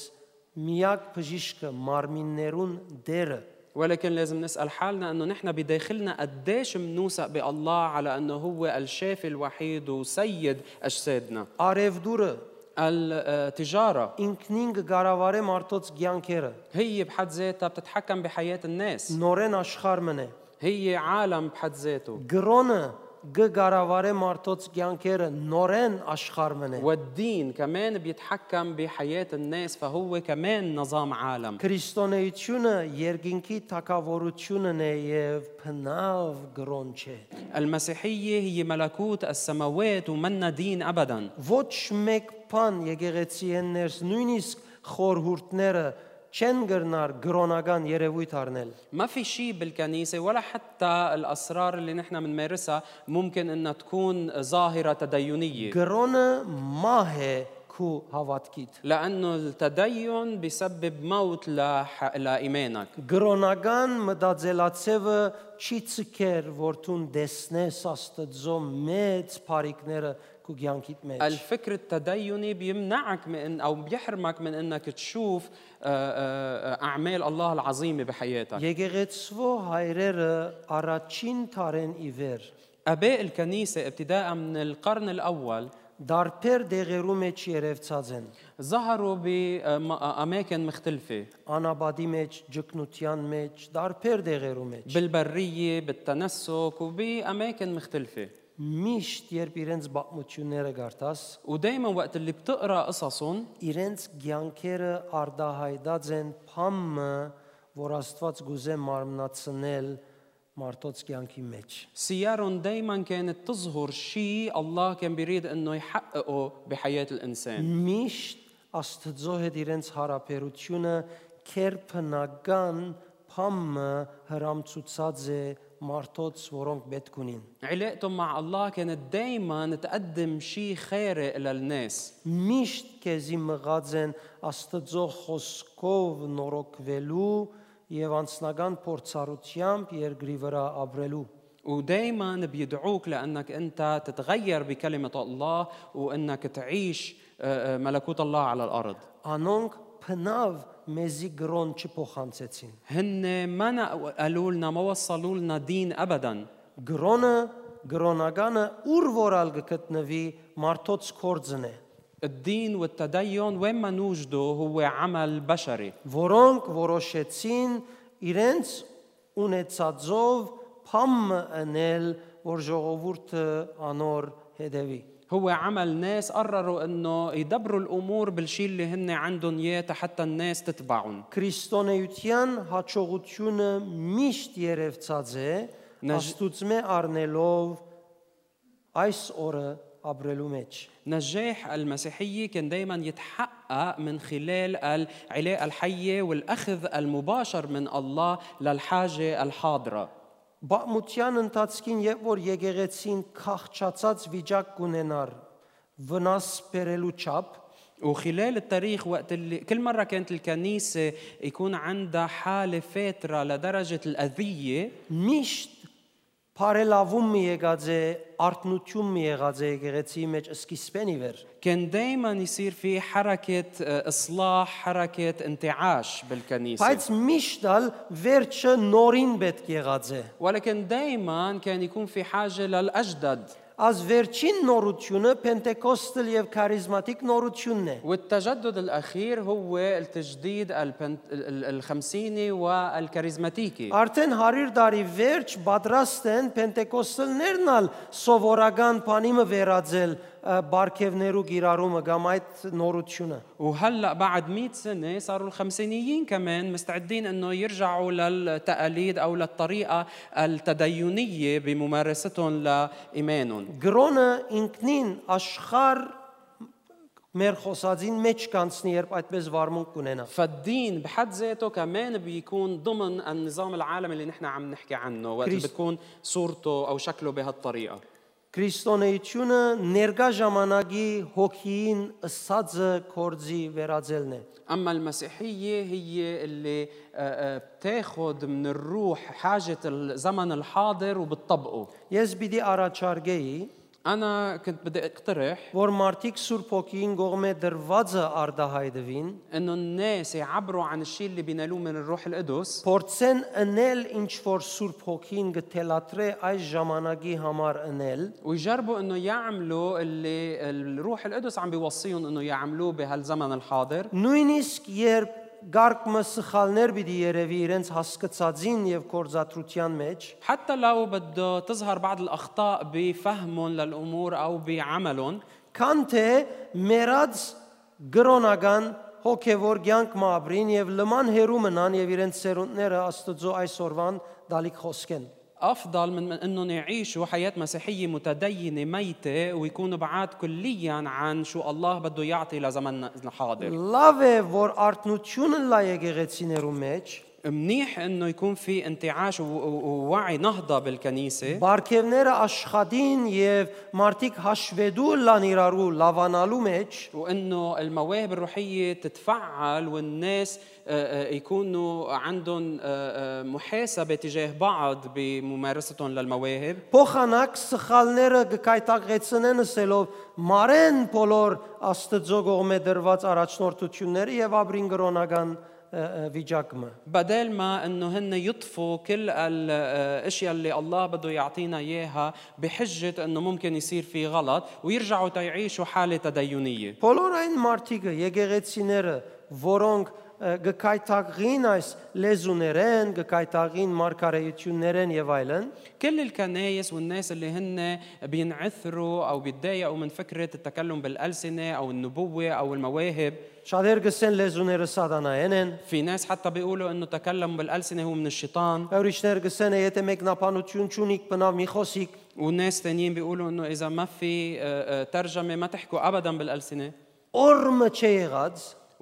միակ բժիշկը մարմիններուն դերը ولكن لازم نسال حالنا انه نحن بداخلنا قديش منوثق بالله على انه هو الشافي الوحيد وسيد اجسادنا արևդուրը التجاره ինքնին կգարավարե մարդոց ցանկերը هي بحد ذاتها بتتحكم بحياه الناس նորեն աշխարհ մնե هي عالم بحد ذاته գրոնը կգարավարե մարդոց ցանկերը նորեն աշխարհ մնե والدين كمان بيتحكم بحياه الناس فهو كمان نظام عالم քրիստոնեությունը երկինքի թակավորությունն է եւ փնավ գրոն չէ المسيحيه هي ملكوت السماوات ومنا دين ابدا ոչ մեկ բան եկեղեցի եններս նույնիսկ խորհուրդները չեն գրնար գրոնական երևույթ առնել ما في شيء بالكنيسة ولا حتى الأسرار اللي نحن بنمارسها ممكن إنها تكون ظاهرة تدينية գրոնը մահ է քու հավատքիդ لأنه التدين بيسبب موت لح... لإيمانك գրոնական մտածելացևը չի ցկեր որ դու դեսնես աստծո մեծ բարիկները քու ցանկիդ մեջ الفكر التديني بيمنعك من أو بيحرمك من إنك تشوف آه، آه، آه، أعمال الله العظيمة بحياتك Եկեղեցվո հայրերը առաջին տարեն ի վեր آباء الكنيسة ابتداء من القرن الأول դարբեր դեղերու մեջ երևցած են ظهروا بأماكن مختلفة անաբադի մեջ ջկնության մեջ դարբեր դեղերու մեջ بالبرية بالتنسك وبأماكن مختلفة միշտ երբ իրենց բացմությունները գարտաս ودائما وقت اللي بتقرا قصصهم իրենց ցանկերը արդահայտած են փամը որ Աստված գուզե մարմնացնել մարդոց կյանքի մեջ سيارهم دائما كانت تظهر شيء الله كان بيريد انه يحققه بحياه الانسان միշտ Աստծո հետ իրենց հարաբերությունը կերպնական փամը հрамցուցած է մարդոց որոնք պետք ունին علاقتهم مع الله كانت دائما تقدم شيء خارق للناس միշտ քեզի մղած են Աստծո խոսքով նորոգվելու եւ անձնական փորձառությամբ երկրի վրա ապրելու ودائما بيدعوك لانك انت تتغير بكلمه الله وانك تعيش آه، آه، ملكوت الله على الارض անոնք փնավ մեզի գրոն չփոխանցեցին هن ما نا- قالوا لنا ما وصلوا لنا دين ابدا գրոնը գրոնականը ուր որալ գտնվի մարդոց կորձն է الدين والتدين وين ما نوجده هو عمل بشري որոնք որոշեցին իրենց ունեցածով փամը անել որ ժողովուրդը անոր հետևի هو عمل ناس قرروا انه يدبروا الامور بالشيء اللي هن عندهم اياه حتى الناس تتبعهم քրիստոնեության հաջողությունը միշտ երևցած է Նժ- աստուծմե առնելով այս օրը ապրելու մեջ نجاح المسيحية كان دائما يتحقق من خلال العلاقة الحية والأخذ المباشر من الله للحاجة الحاضرة բամության ընթացքին երբ որ եկեղեցին քաղճացած վիճակ կունենար վնաս բերելու չափ وخلال التاريخ وقت اللي كل مرة كانت الكنيسة يكون عندها حالة فاترة لدرجة الأذية միշտ բարելավում մի եղած է արտնություն մի եղած է եկեղեցի մեջ սկիզբեն ի վեր كان دايما يصير في حركة آه، إصلاح حركة انتعاش بالكنيسة բայց միշտ ալ վերջը նորին պետք եղած է ولكن دايما كان يكون في حاجة للأجدد أزفيرتشين نورتشونا بنتكوستل يف كاريزماتيك نورتشونا والتجدد الأخير هو التجديد البنت... الخمسيني والكاريزماتيكي أرتن هارير داري فيرتش بادراستن بنتكوستل نيرنال سوفوراغان بانيم فيرادزل վերածել ը, բարգևներու գիրառումը կամ այդ նորությունը։ وهلا بعد 100 سنة صاروا الخمسينيين كمان مستعدين انه يرجعوا للتقاليد او للطريقة التدينية بممارستهم لإيمانهم Գրոնը ինքնին աշխար մեր խոսածին մեջ կանցնի, երբ այդպես վարմունք կունենա։ فالدين بحد ذاته كمان بيكون ضمن النظام العالمي اللي نحن عم نحكي عنه وقت اللي كريست- بتكون صورته او شكله بهالطريقة Քրիստոնեությունը ներկա ժամանակի հոգին ըսածը կորձի վերածելն է։ اما المسيحيه هي اللي آه، آه، بتاخد من الروح حاجه الزمن الحاضر وبتطبقه Ես պիտի առաջարկեի, انا كنت بدي اقترح որ մարդիկ Սուրբ Հոգին կողմե դրվածը արդահայտվին, انه الناس يعبروا عن الشيء اللي بينالوه من الروح القدس փորձեն ընել ինչ որ Սուրբ Հոգին գտելատրե այս ժամանակի համար ընել, ويجربوا انه يعملوا اللي الروح القدس عم بيوصيهم انه يعملوه بهالزمن الحاضر նույնիսկ երբ գարկմը սխալներ պիտի երևի իրենց հասկացածին եւ կորզատրության մեջ, حتى لو بده تظهر بعض الاخطاء بفهمهم للامور او بعملهم քան թե մերած գրոնական հոգևոր կյանք մաբրին եւ լման հերու մնան եւ իրենց սերունդները Աստծո այսօրվան դալիք խոսքեն։ افضل من من انهم يعيشوا حياه مسيحيه متدينه ميته ويكونوا بعاد كليا عن شو الله بده يعطي لزمننا الحاضر Լավ է, որ արտնությունը լա եկեղեցիներու մեջ منيح انه يكون في انتعاش و- و- ووعي نهضه بالكنيسه Բարգևները աշխատին եւ մարդիկ հաշվեդու լան իրարու լավանալու մեջ وانه المواهب الروحيه تتفعل والناس آه، آه، يكونوا عندهم آه، آه، محاسبه تجاه بعض بممارستهم للمواهب փոխանակ սխալները գկայտակեցնեն ասելով մարեն բոլոր Աստծո կողմե դրված առաջնորդությունները եւ ապրին գրոնական في جاكما بدل ما إنه هن يطفوا كل الأشياء اللي الله بده يعطينا إياها بحجة إنه ممكن يصير في غلط ويرجعوا تيعيشوا حالة تدينية. բոլոր այն مارتيغا يجيغيتسينيرا فورونغ որոնք ը, գկայտակղին այս լեզուներեն, գկայտակին մարգարեություններեն եւ այլն, كل الكنايس والناس اللي هن بينعثروا او بيتضايقوا من فكره التكلم بالالسنه او النبوه او المواهب շատեր գսեն լեզուները սատանայեն են, في ناس حتى بيقولوا انه تكلم بالالسنه هو من الشيطان ուրիշներ գսեն է եթե մեկնաբանություն չունիք, բնավ մի խոսիկ, والناس تانيين بيقولوا انه اذا ما في آه، آه، ترجمه ما تحكوا ابدا بالالسنه օրը չի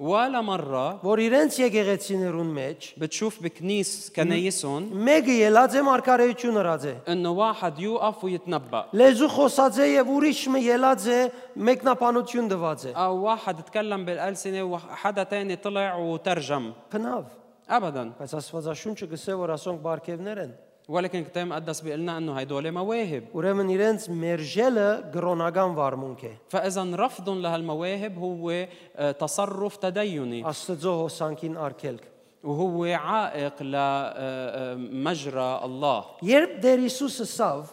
եղած, ولا مره որ իրենց եկեղեցիներուն մեջ بتشوف بكنيس كنايسهم մեկը ելած է մարգարեություն հրած է։ انه واحد يوقف ويتنبأ Լեզու խոսած է եւ ուրիշը ելած է մեկնաբանություն տված է։ او واحد تكلم بالالسنه وحدا تاني طلع وترجم Բնավ, ابدا բայց Աստվածաշունչը գսե որ ասոնք բարգևներ են։ ولكن الكتاب المقدس بيقول لنا انه هدول مواهب Ուրեմն իրենց մերժելը գրոնական վարմունք է։ فاذا رفضهم لهالمواهب هو آه، تصرف تديني Աստծո հոսանքին արկելք։ وهو عائق لمجرى الله Երբ Տեր Հիսուսը սավ,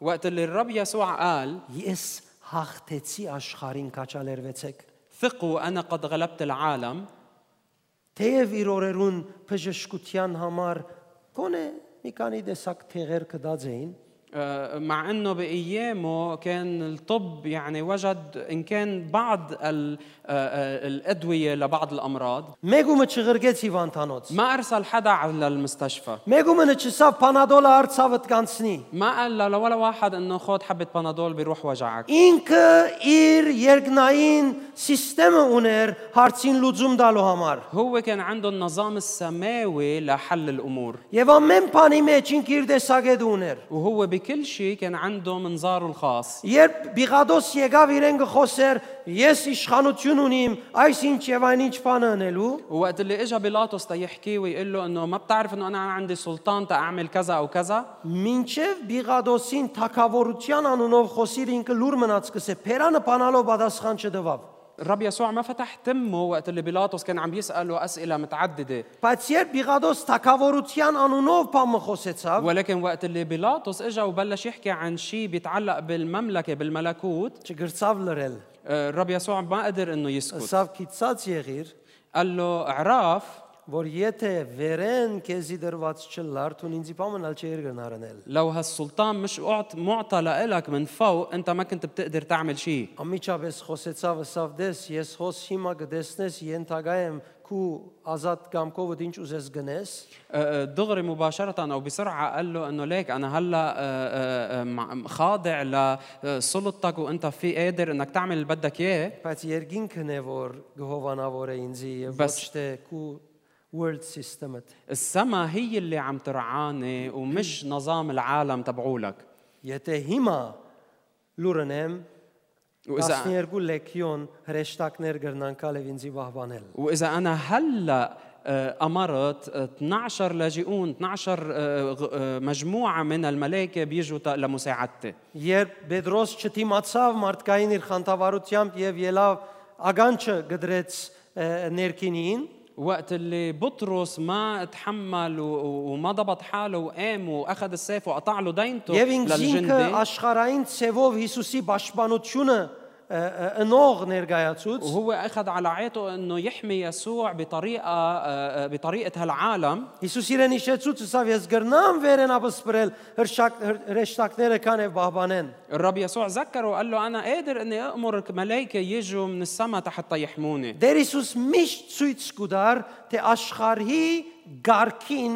وقت اللي الرب يسوع قال ես հաղթեցի աշխարհին կաչալերվեցեք։ ثقوا انا قد غلبت العالم Թեև իր օրերուն բժշկության համար կոնե մի քանի տեսակ թեղեր կդած էին, آه، مع انه بايامه كان الطب يعني وجد ان كان بعض ال- آه، آه، الادويه لبعض الامراض Մեգումը չղրգեց հիվանդանոց։ ما ارسل حدا على المستشفى Մեգումը չսավ Պանադոլը արցավդ կանցնի։ ما قال له ولا واحد انه خذ حبه بنادول بيروح وجعك Ինքը իր երկնային համակարգը ուներ հարցին լուծում տալու համար։ هو كان عنده النظام السماوي لحل الامور Եվ ամեն բանի մեջ ինքը իր տեսակետ ուներ։ وهو بكل شيء كان عنده منظاره الخاص Երբ Բիղադոս եկավ իրեն գխոսեր, ես իշխանություն ունիմ, այս ինչ եւ այն ինչ բանը անելու, ووقت اللي اجى بيلاطس تيحكيه ويقول له انه ما بتعرف انه انا عندي سلطان تاعمل كذا او كذا մինչև Բիղադոսին թակավորության անունով խոսիր ինքը լուր մնաց կսե, Փերանը բանալով պատասխան չդվավ։ الرب يسوع ما فتح تمه وقت اللي بيلاطس كان عم يساله اسئله متعدده Բայց երբ Բիղադոս թակավորության անունով բամը խոսեցավ, ولكن وقت اللي بيلاطس اجى وبلش يحكي عن شيء بيتعلق بالمملكه بالملكوت չգրծավ լրել։ آه، الرب يسوع ما قدر انه يسكت Սավ քիծած եղիր, قال له اعراف որ եթե վերեն քեզի դրված չլար, թուն ինձի բամնալ չէր գնարնել։ لو هالسلطان مش أعط- معطى لإلك من فوق انت ما كنت بتقدر تعمل شيء Ամիջապես խոսեցավ ըսավ դես, ես հոս հիմա կդեսնես ենթագա كو آزاد جامكوفو دينش وزيز جناس أه، أه، دغري مباشرة أو بسرعة قال له إنه ليك أنا هلا أه، خاضع لسلطتك وأنت في قادر إنك تعمل اللي بدك إياه. بس يرجين كنفور جهوفا نافور انزي بس. كو وورلد سيستمت السما هي اللي عم ترعاني ومش نظام العالم تبعولك. يتهما لورنام 12 լեկիոն հրեշտակներ գրնանքալ եւ ինձի վահվանել։ وإذا أنا هلا آه، أمرت آه، 12 لاجئون 12 آه، غ- آه، مجموعة من الملائكة بيجوا ت- لمساعدتي Երբ Պետրոս չդիմացավ մարդկային իր խանդավառությամբ եւ ելավ ագանչը գդրեց ը, ներքինին, وقت اللي بطرس ما تحمل و- و- وما ضبط حاله وقام واخذ السيف وقطع له دينته Եվ ինքն ինքը للجندي աշխարհային ցևով Հիսուսի պաշտպանությունը ը, ը, ընող ներկայացուց وهو اخذ على عاتقه انه يحمي يسوع بطريقه آه، آه، بطريقه هالعالم Հիսուս իրեն իշեցուց ասավ ես գրնամ վերեն ապսպրել հրշակ հր- հրեշտակները կան եւ բահբանեն الرب يسوع ذكره وقال له انا قادر اني امر ملائكه يجوا من السماء حتى يحموني Դեր Հիսուս միշտ ցույց կուդար թե աշխարհի գարքին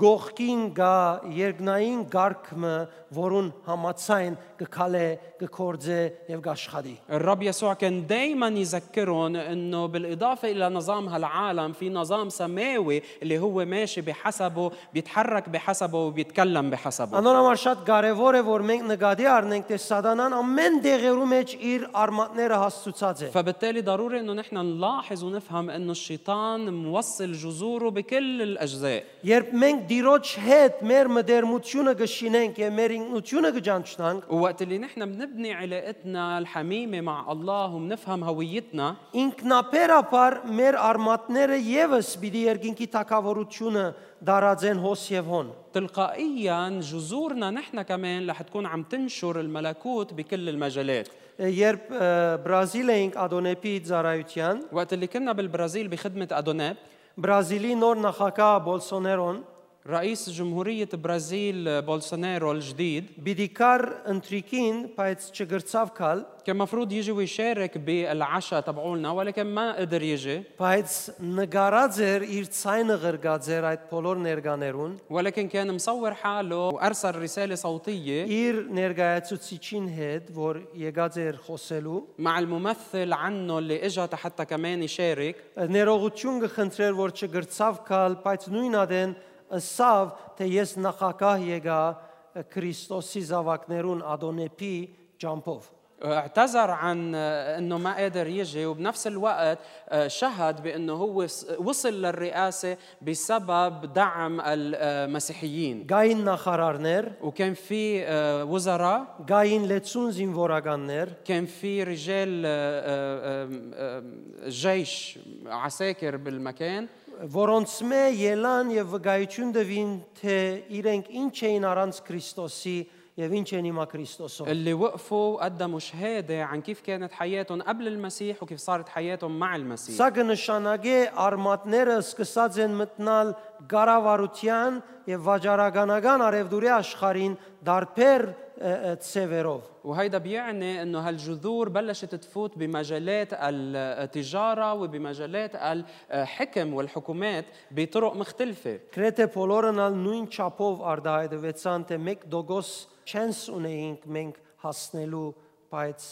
գողքին գա երկնային գարքը որուն համացայն կքալե կկործե եւ կաշխատի الرب يسوع كان دائما يذكرهم انه بالاضافه الى نظام هالعالم في نظام سماوي اللي هو ماشي بحسبه بيتحرك بحسبه وبيتكلم بحسبه Անոնամար շատ կարևոր է որ մենք նկատի առնենք թե սատանան ամեն դեղերու մեջ իր արմատները հասցուցած է فبالتالي ضروري انه نحن نلاحظ ونفهم انه الشيطان موصل جذوره بكل الاجزاء Երբ մենք դիրոջ հետ մեր մդերմությունը կշինենք եւ մեր ինքնությունը կճանչնանք ووقت اللي نحن بنبني علاقتنا الحميمه مع الله وبنفهم هويتنا ինքնաբերաբար մեր արմատները եւս պիտի երկինքի թակավորությունը դարածեն հոս եւ հոն تلقائيا جذورنا نحن كمان رح تكون عم تنشر الملكوت بكل المجالات Երբ ը, Բրազիլ էինք Ադոնեպի ծառայության, وقت اللي كنا بالبرازيل بخدمه ادوناب Բրազիլի նոր նախագահ Բոլսոներոն رئيس جمهورية برازيل آه، بولسونارو الجديد. بديكار انتريكين بايتس تشيغرتساف كان مفروض يجي ويشارك بالعشاء تبعولنا ولكن ما قدر يجي. بايتس اير تساين غرغادزر ايت بولور نيرغانيرون. ولكن كان مصور حاله وأرسل رسالة صوتية. إير نيرغايتسو تسيتشين هيد فور يغادزر خوسلو مع الممثل عنه اللي إجا حتى كمان يشارك. نيروغوتشونغ خنترير فور تشيغرتساف كال بايتس نوينادن ադեն ըսավ, թե ես նախագահ եկա Քրիստոսի զավակներուն Ադոնեպի ջամփով։ اعتذر عن انه ما قادر يجي وبنفس الوقت شهد بانه هو وصل للرئاسه بسبب دعم المسيحيين Գային նախարարներ, وكان في وزراء գային լեցուն զինվորականներ, كان في رجال آه، آه، آه، جيش عساكر بالمكان որոնց մե ելան եւ վկայություն տվին, թե իրենք ինչ էին առանց Քրիստոսի եւ ինչ են հիմա Քրիստոսով։ اللي وقفوا وقدموا شهاده عن كيف كانت حياتهم قبل المسيح وكيف صارت حياتهم مع المسيح Սա կնշանակե արմատները սկսած են մտնալ գարավարության եւ վաճառականական արևդուրի աշխարհին դարբեր ը, ը, ցևերով։ وهيدا بيعني انه هالجذور بلشت تفوت بمجالات التجاره وبمجالات الحكم والحكومات بطرق مختلفه Գրեթե բոլորն ալ նույն չափով արդահայտվեցան, թե մեկ դոգոս չանս ունեինք մենք հասնելու, բայց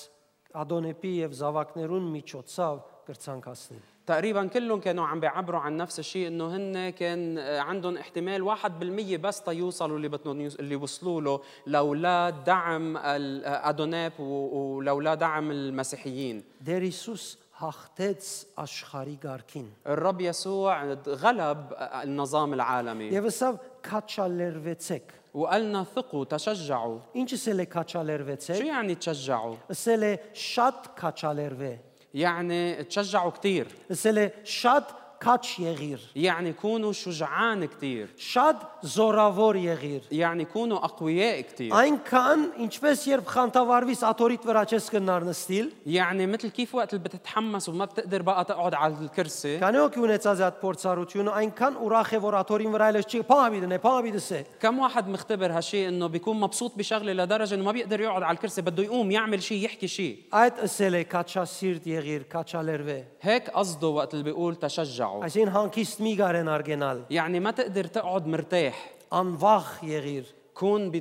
Ադոնեպի եւ զավակներուն միջոցով կրցանք հասնել։ تقريبا كلهم كانوا عم بيعبروا عن نفس الشيء انه هن كان عندهم احتمال واحد بالمية بس تيوصلوا اللي بدهم يوص- اللي وصلوا له لولا دعم الادوناب و- ولولا دعم المسيحيين Դեր Հիսուս հաղթեց աշխարհի ղարքին։ الرب يسوع غلب النظام العالمي Եվ ասավ քաչալերվեցեք։ وقالنا ثقوا تشجعوا Ինչս էլ է شو քաչալերվեցեք։ يعني تشجعوا Ասել է շատ քաչալերվե։ يعني تشجعوا كثير. سيلي شات շատ քաչ եղիր։ يعني كونوا شجعان كثير Շատ զորավոր եղիր։ يعني كونوا اقوياء كثير Այնքան ինչպես երբ խանթավարվիս աթորիտ վրա չես կնար նստիլ, يعني مثل كيف وقت اللي بتتحمس وما بتقدر بقى تقعد على الكرسي քանի օքի ունեցած այդ փորձառությունը այնքան ուրախ է որ աթորին վրա էլ չի փամի դնե, փամի դսե։ كم واحد مختبر هالشيء انه بيكون مبسوط بشغله لدرجه انه ما بيقدر يقعد على الكرسي بده يقوم يعمل شيء يحكي شيء Այդ ասել է քաչասիրտ եղիր, քաչալերվե։ هيك قصده وقت اللي بيقول تبعه عشان هان كيش ميغارن ارجنال يعني ما تقدر تقعد مرتاح. ان واخ يغير. كون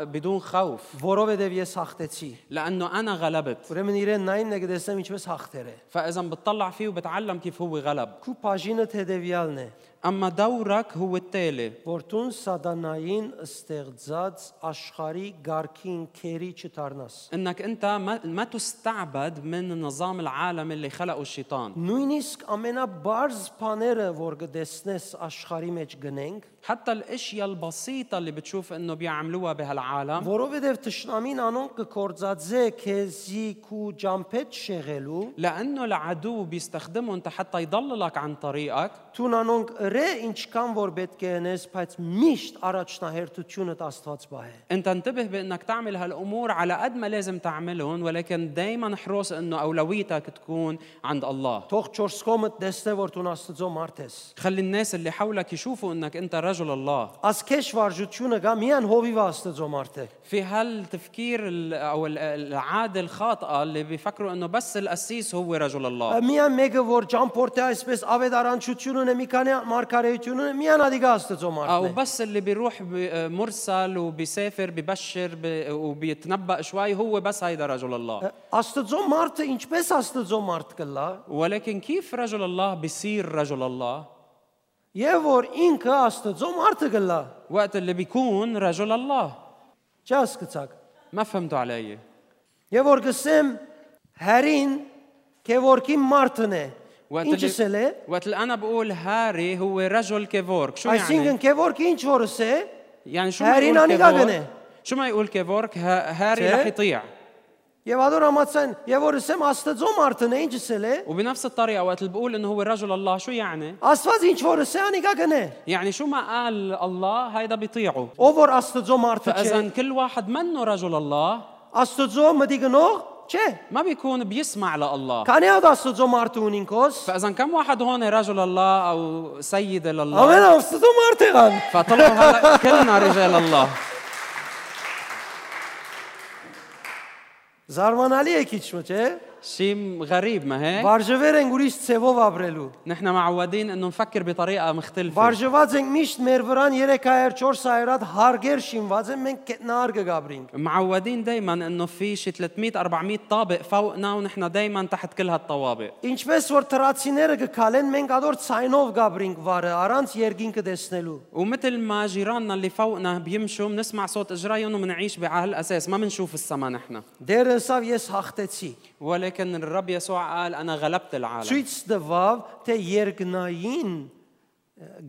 بدون خوف. ورو بدي ساختتشي لأنه أنا غلبت. ورمن يرن نايم نقدر سميش بس هاختره فإذا بتطلع فيه وبتعلم كيف هو غلب. كو باجينة هدفيالنا اما دورك هو التالي որտուն սատանային ստեղծած աշխարի ղարքին քերի չդառնաս։ انك انت ما, ما تستعبد من النظام العالمي اللي خلقه الشيطان Նույնիսկ ամենաբարձ բաները, որ կտեսնես աշխարի մեջ գնենք, حتى الاشياء البسيطه اللي بتشوف انه بيعملوها بهالعالم որովհետև ճշնամին անոնք կկործածե քեզի քու ջամփետ շեղելու, لانه العدو بيستخدمهم حتى يضللك عن طريقك Տուն անոնք ըրե ինչքան որ պետք է անես, բայց միշտ առաջնահերթությունը Աստված բահ է։ انت انتبه بانك تعمل هالامور على قد ما لازم تعملهم ولكن دائما حرص انه اولويتك تكون عند الله Թող 4 կողմը տեսնե որ դու Աստծո մարդ ես։ خلي الناس اللي حولك يشوفوا انك انت رجل الله Ասքեշ վարժությունը գա միան հովիվ Աստծո մարդ է։ في هالتفكير ال- او ال- العاده الخاطئه اللي بيفكروا انه بس القسيس هو رجل الله Միան մեկը որ ջամփորտե այսպես ավետարանչություն ունե, մի քանի մարգարեություն ունե, միան ադիգա Աստծո او մարդն է։ بس اللي بيروح ب- مرسل وبيسافر ببشر ب- وبيتنبأ شوي هو بس هيدا رجل الله Աստծո մարդը ինչպես Աստծո մարդ կլա, ولكن كيف رجل الله بيصير رجل الله եւ որ ինքը Աստծո մարդը կլա։ وقت اللي بيكون رجل الله Չհասկացաք։ ما فهمتوا علي Եվ որ գսեմ հերին քեվորքի մարդն է։ وقت اللي سلي وقت اللي أنا بقول هاري هو رجل كيفورك شو يعني؟ اي سينك ان كيفورك انش ورسي يعني شو هاري ناني غاغني شو ما يقول كيفورك هاري رح يطيع. يا بعدين ما تسن يا ورسم استزوم مارتن انش سلي وبنفس الطريقة وقت اللي بقول إنه هو رجل الله شو يعني؟ اسفاز انش ورساني غاغني يعني شو ما قال الله هيدا بيطيعه. اوفر استزوم مارتن فإذا كل واحد منه رجل الله. استزوم ما ديغنوغ چه؟ ما بيكون بيسمع لله كاني هذا سوزو مارتونينكوس فإذا كم واحد هون رجل الله أو سيد لله؟ امين سوزو مارتيغان فطلعوا هلا كلنا رجال الله. زارمان عليه كيتشمته شيء غريب ما هيك Վարժվեր են ուրիշ ցևով ապրելու։ نحن معودين انه نفكر بطريقه مختلفه Վարժված ենք միշտ մեր վրան 300 400 հատ հարգեր շինված են, մենք կետնար կգաբրինք։ معودين دائما انه في شي 300 400 طابق فوقنا ونحن دائما تحت كل هالطوابق Ինչպես որ տրացիները կքալեն, մենք ադոր ցայնով գաբրինք վարը, առանց երգինքը տեսնելու։ ومثل ما جيراننا اللي فوقنا بيمشوا بنسمع صوت اجريهم وبنعيش على هالاساس ما بنشوف السما نحن Դեր ասավ ես հաղթեցի։ ولكن الرب يسوع قال انا غلبت العالم Ցույց տվավ, թե երկնային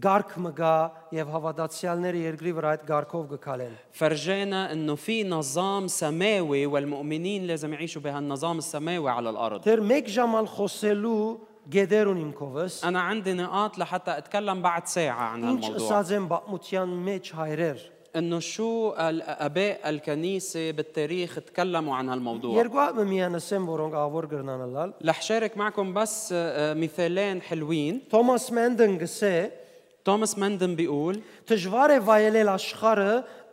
գարք մգա եւ հավատացյալները երկրի վրա այդ գարքով կքալեն։ فرجانا انه في نظام سماوي والمؤمنين لازم يعيشوا بهالنظام السماوي على الارض Դեր մեկ ժամ ալ խոսելու գեդեր ունիմ քովս։ انا عندي نقاط لحتى اتكلم بعد ساعه عن Ինչ هالموضوع ասած եմ բացմության մեջ հայրեր։ انه شو ال- اباء الكنيسه بالتاريخ تكلموا عن هالموضوع Երկու հատ միանասեմ, որոնք ավոր գրնանալալ։ رح شارك معكم بس آه، مثالين حلوين Թոմաս Մենդեն գսե, توماس مندن بيقول դժվար է վայելել աշխարհը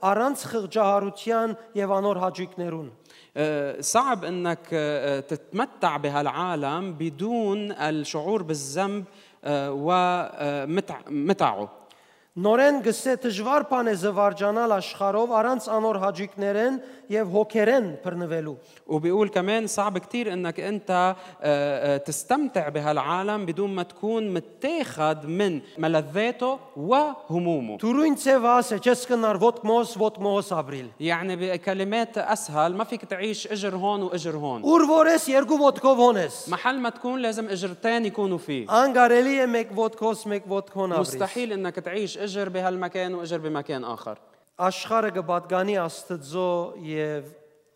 առանց խղճահարության եւ անոր հաճույքներուն։ آه، صعب انك آه، تتمتع بهالعالم بدون الشعور بالذنب ومتعه Նորեն գսե դժվար բան է զվարճանալ աշխարհով առանց անոր հաճույքներեն եւ հոգերեն բռնվելու։ وبيقول كمان صعب كتير انك انت آه، آه، تستمتع بهالعالم بدون ما تكون متاخد من ملذاته وهمومه Դուրույն ցևաս է, չես կնար ոտ մոս, ոտ մոս ապրիլ։ يعني بكلمات اسهل ما فيك تعيش اجر هون واجر هون Ուր որես երկու ոտքով հոնես։ محل ما تكون لازم اجرتين يكونوا فيه Անգարելի է մեկ ոտքոս, մեկ ոտքոն ապրիլ։ مستحيل انك تعيش اجر بهالمكان واجر بمكان اخر Աշխարհը կպատկանի Աստծո եւ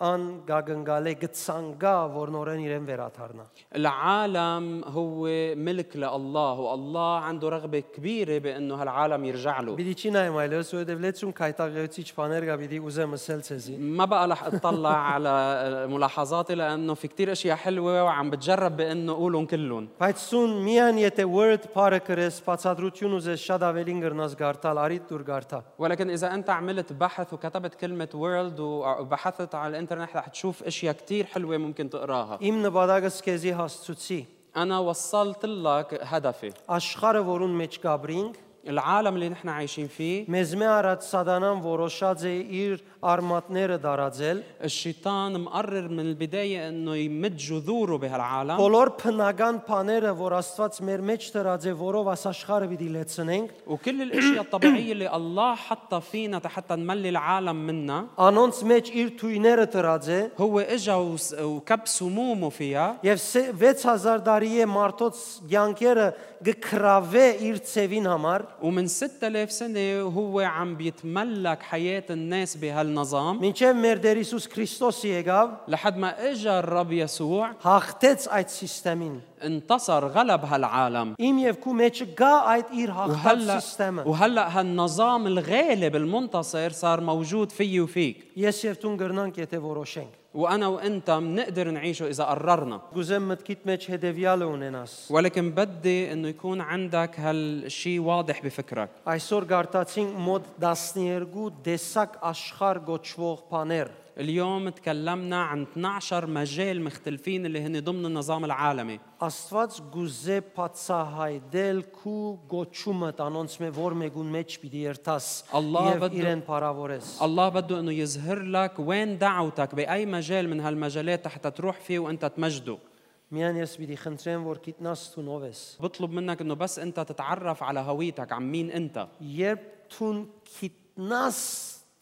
ան գագնգալե գցանգա, որ նորեն իրեն վերաթարնա։ العالم هو ملك لله والله عنده رغبة كبيرة بأنه هالعالم يرجع له Բիդի չի նայում այլևս, որովհետև լեցուն քայտաղեցիչ բաներ կա, բիդի ուզեմ ասել ցեզի։ ما بقى رح اطلع على ملاحظاتي لانه في كتير اشياء حلوه وعم بتجرب بانه اقولهم كلهم Բայց սուն միան եթե word parը կրես, բացատրություն ուզես շատ ավելին գրնաս գարտալ, արիդ դուր գարտա։ ولكن اذا انت عملت بحث وكتبت كلمه وورلد وبحثت على الانترنت رح تشوف اشياء كتير حلوه ممكن تقراها Իմ նպատակս քեզի հասցուցի։ انا وصلت لك هدفي Աշխարհը, որուն մեջ կաբրինք, العالم اللي نحن عايشين فيه մեզ մե արած սադանան որոշած է իր արմատները դարածել, الشيطان مقرر من البدايه انه يمد جذوره بهالعالم բոլոր փնական բաները, որ Աստված մեր մեջ դրած է, որով աս աշխարհը պիտի լեցնենք, وكل الاشياء الطبيعيه اللي الله حطها فينا حتى نملي العالم منها անոնց մեջ իր թույները դրած է, هو اجا وس- وكب سمومه فيها եւ ս- 6000 տարի է մարդոց յանքերը գքրավե իր ցևին համար, ومن 6000 سنة وهو عم بيتملك حياة الناس بهالنظام մինչև մեր Տեր Հիսուս Քրիստոսը եկավ, لحد ما اجا الرب يسوع հաղթեց այդ համակարգին։ انتصر غلب هالعالم Իմ եւ քու մեջ գա այդ իր հաղթած وهلا համակարգը։ وهلا هالنظام الغالب المنتصر صار موجود فيي وفيك Ես եւ դու գրնանք, եթե որոշենք։ وانا وانت بنقدر نعيشه اذا قررنا Գուզեմ մտքիդ մեջ հետեւյալը ունենաս։ ولكن بدي انه يكون عندك هالشيء واضح بفكرك Այսօր գարտացինք մոտ 12 դեսակ աշխարհ գոչվող բաներ։ اليوم تكلمنا عن 12 مجال مختلفين اللي هن ضمن النظام العالمي Աստված գուզե բացահայտել քու գոչումը տանոնց մե որ մեկուն մեջ պիտի երթաս Allah եւ բդու- իրեն բարավորես։ الله بده انه يظهر لك وين دعوتك باي مجال من هالمجالات حتى تروح فيه وانت تمجده Միան ես պիտի խնդրեմ որ գիտնաս դու ով ես։ بطلب منك انه بس انت تتعرف على هويتك عن مين انت Երբ դու գիտնաս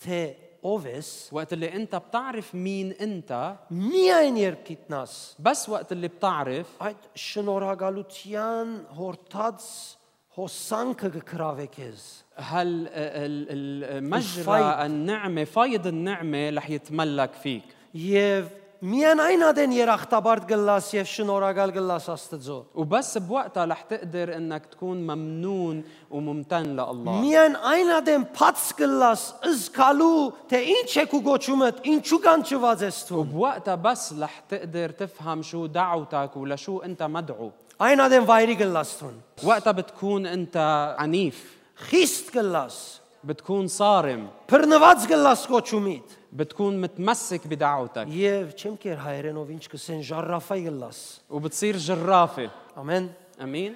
թե ով ես, وقت اللي انت بتعرف مين انت միայն երբ գիտնաս, بس وقت اللي بتعرف այդ շնորհակալության հորթած հոսանքը կգրավե քեզ։ هل ال- ال- مجرى الفيض. النعمه فيض النعمه رح يتملك فيك Եվ միայն այն ադեն երախտաբարդ գլաս եւ շնորհակալ գլաս Աստծո։ وبس بوقتها رح تقدر انك تكون ممنون وممتن لله Միայն այն ադեն փած գլաս զգալու թե ինչ է քու գոչումդ, ինչու կանչված ես դու։ وبوقتها بس رح تقدر تفهم شو دعوتك ولشو انت مدعو Այն ադեն վայրի գլաս դու։ وقتها بتكون انت عنيف Խիստ գլաս։ بتكون صارم Բռնված գլաս գոչումիդ։ بتكون متمسك بدعوتك Եվ չեմ կեր հայերենով ինչ կսեն ժառաֆայ գլաս։ وبتصير جرافه Ամեն։ امين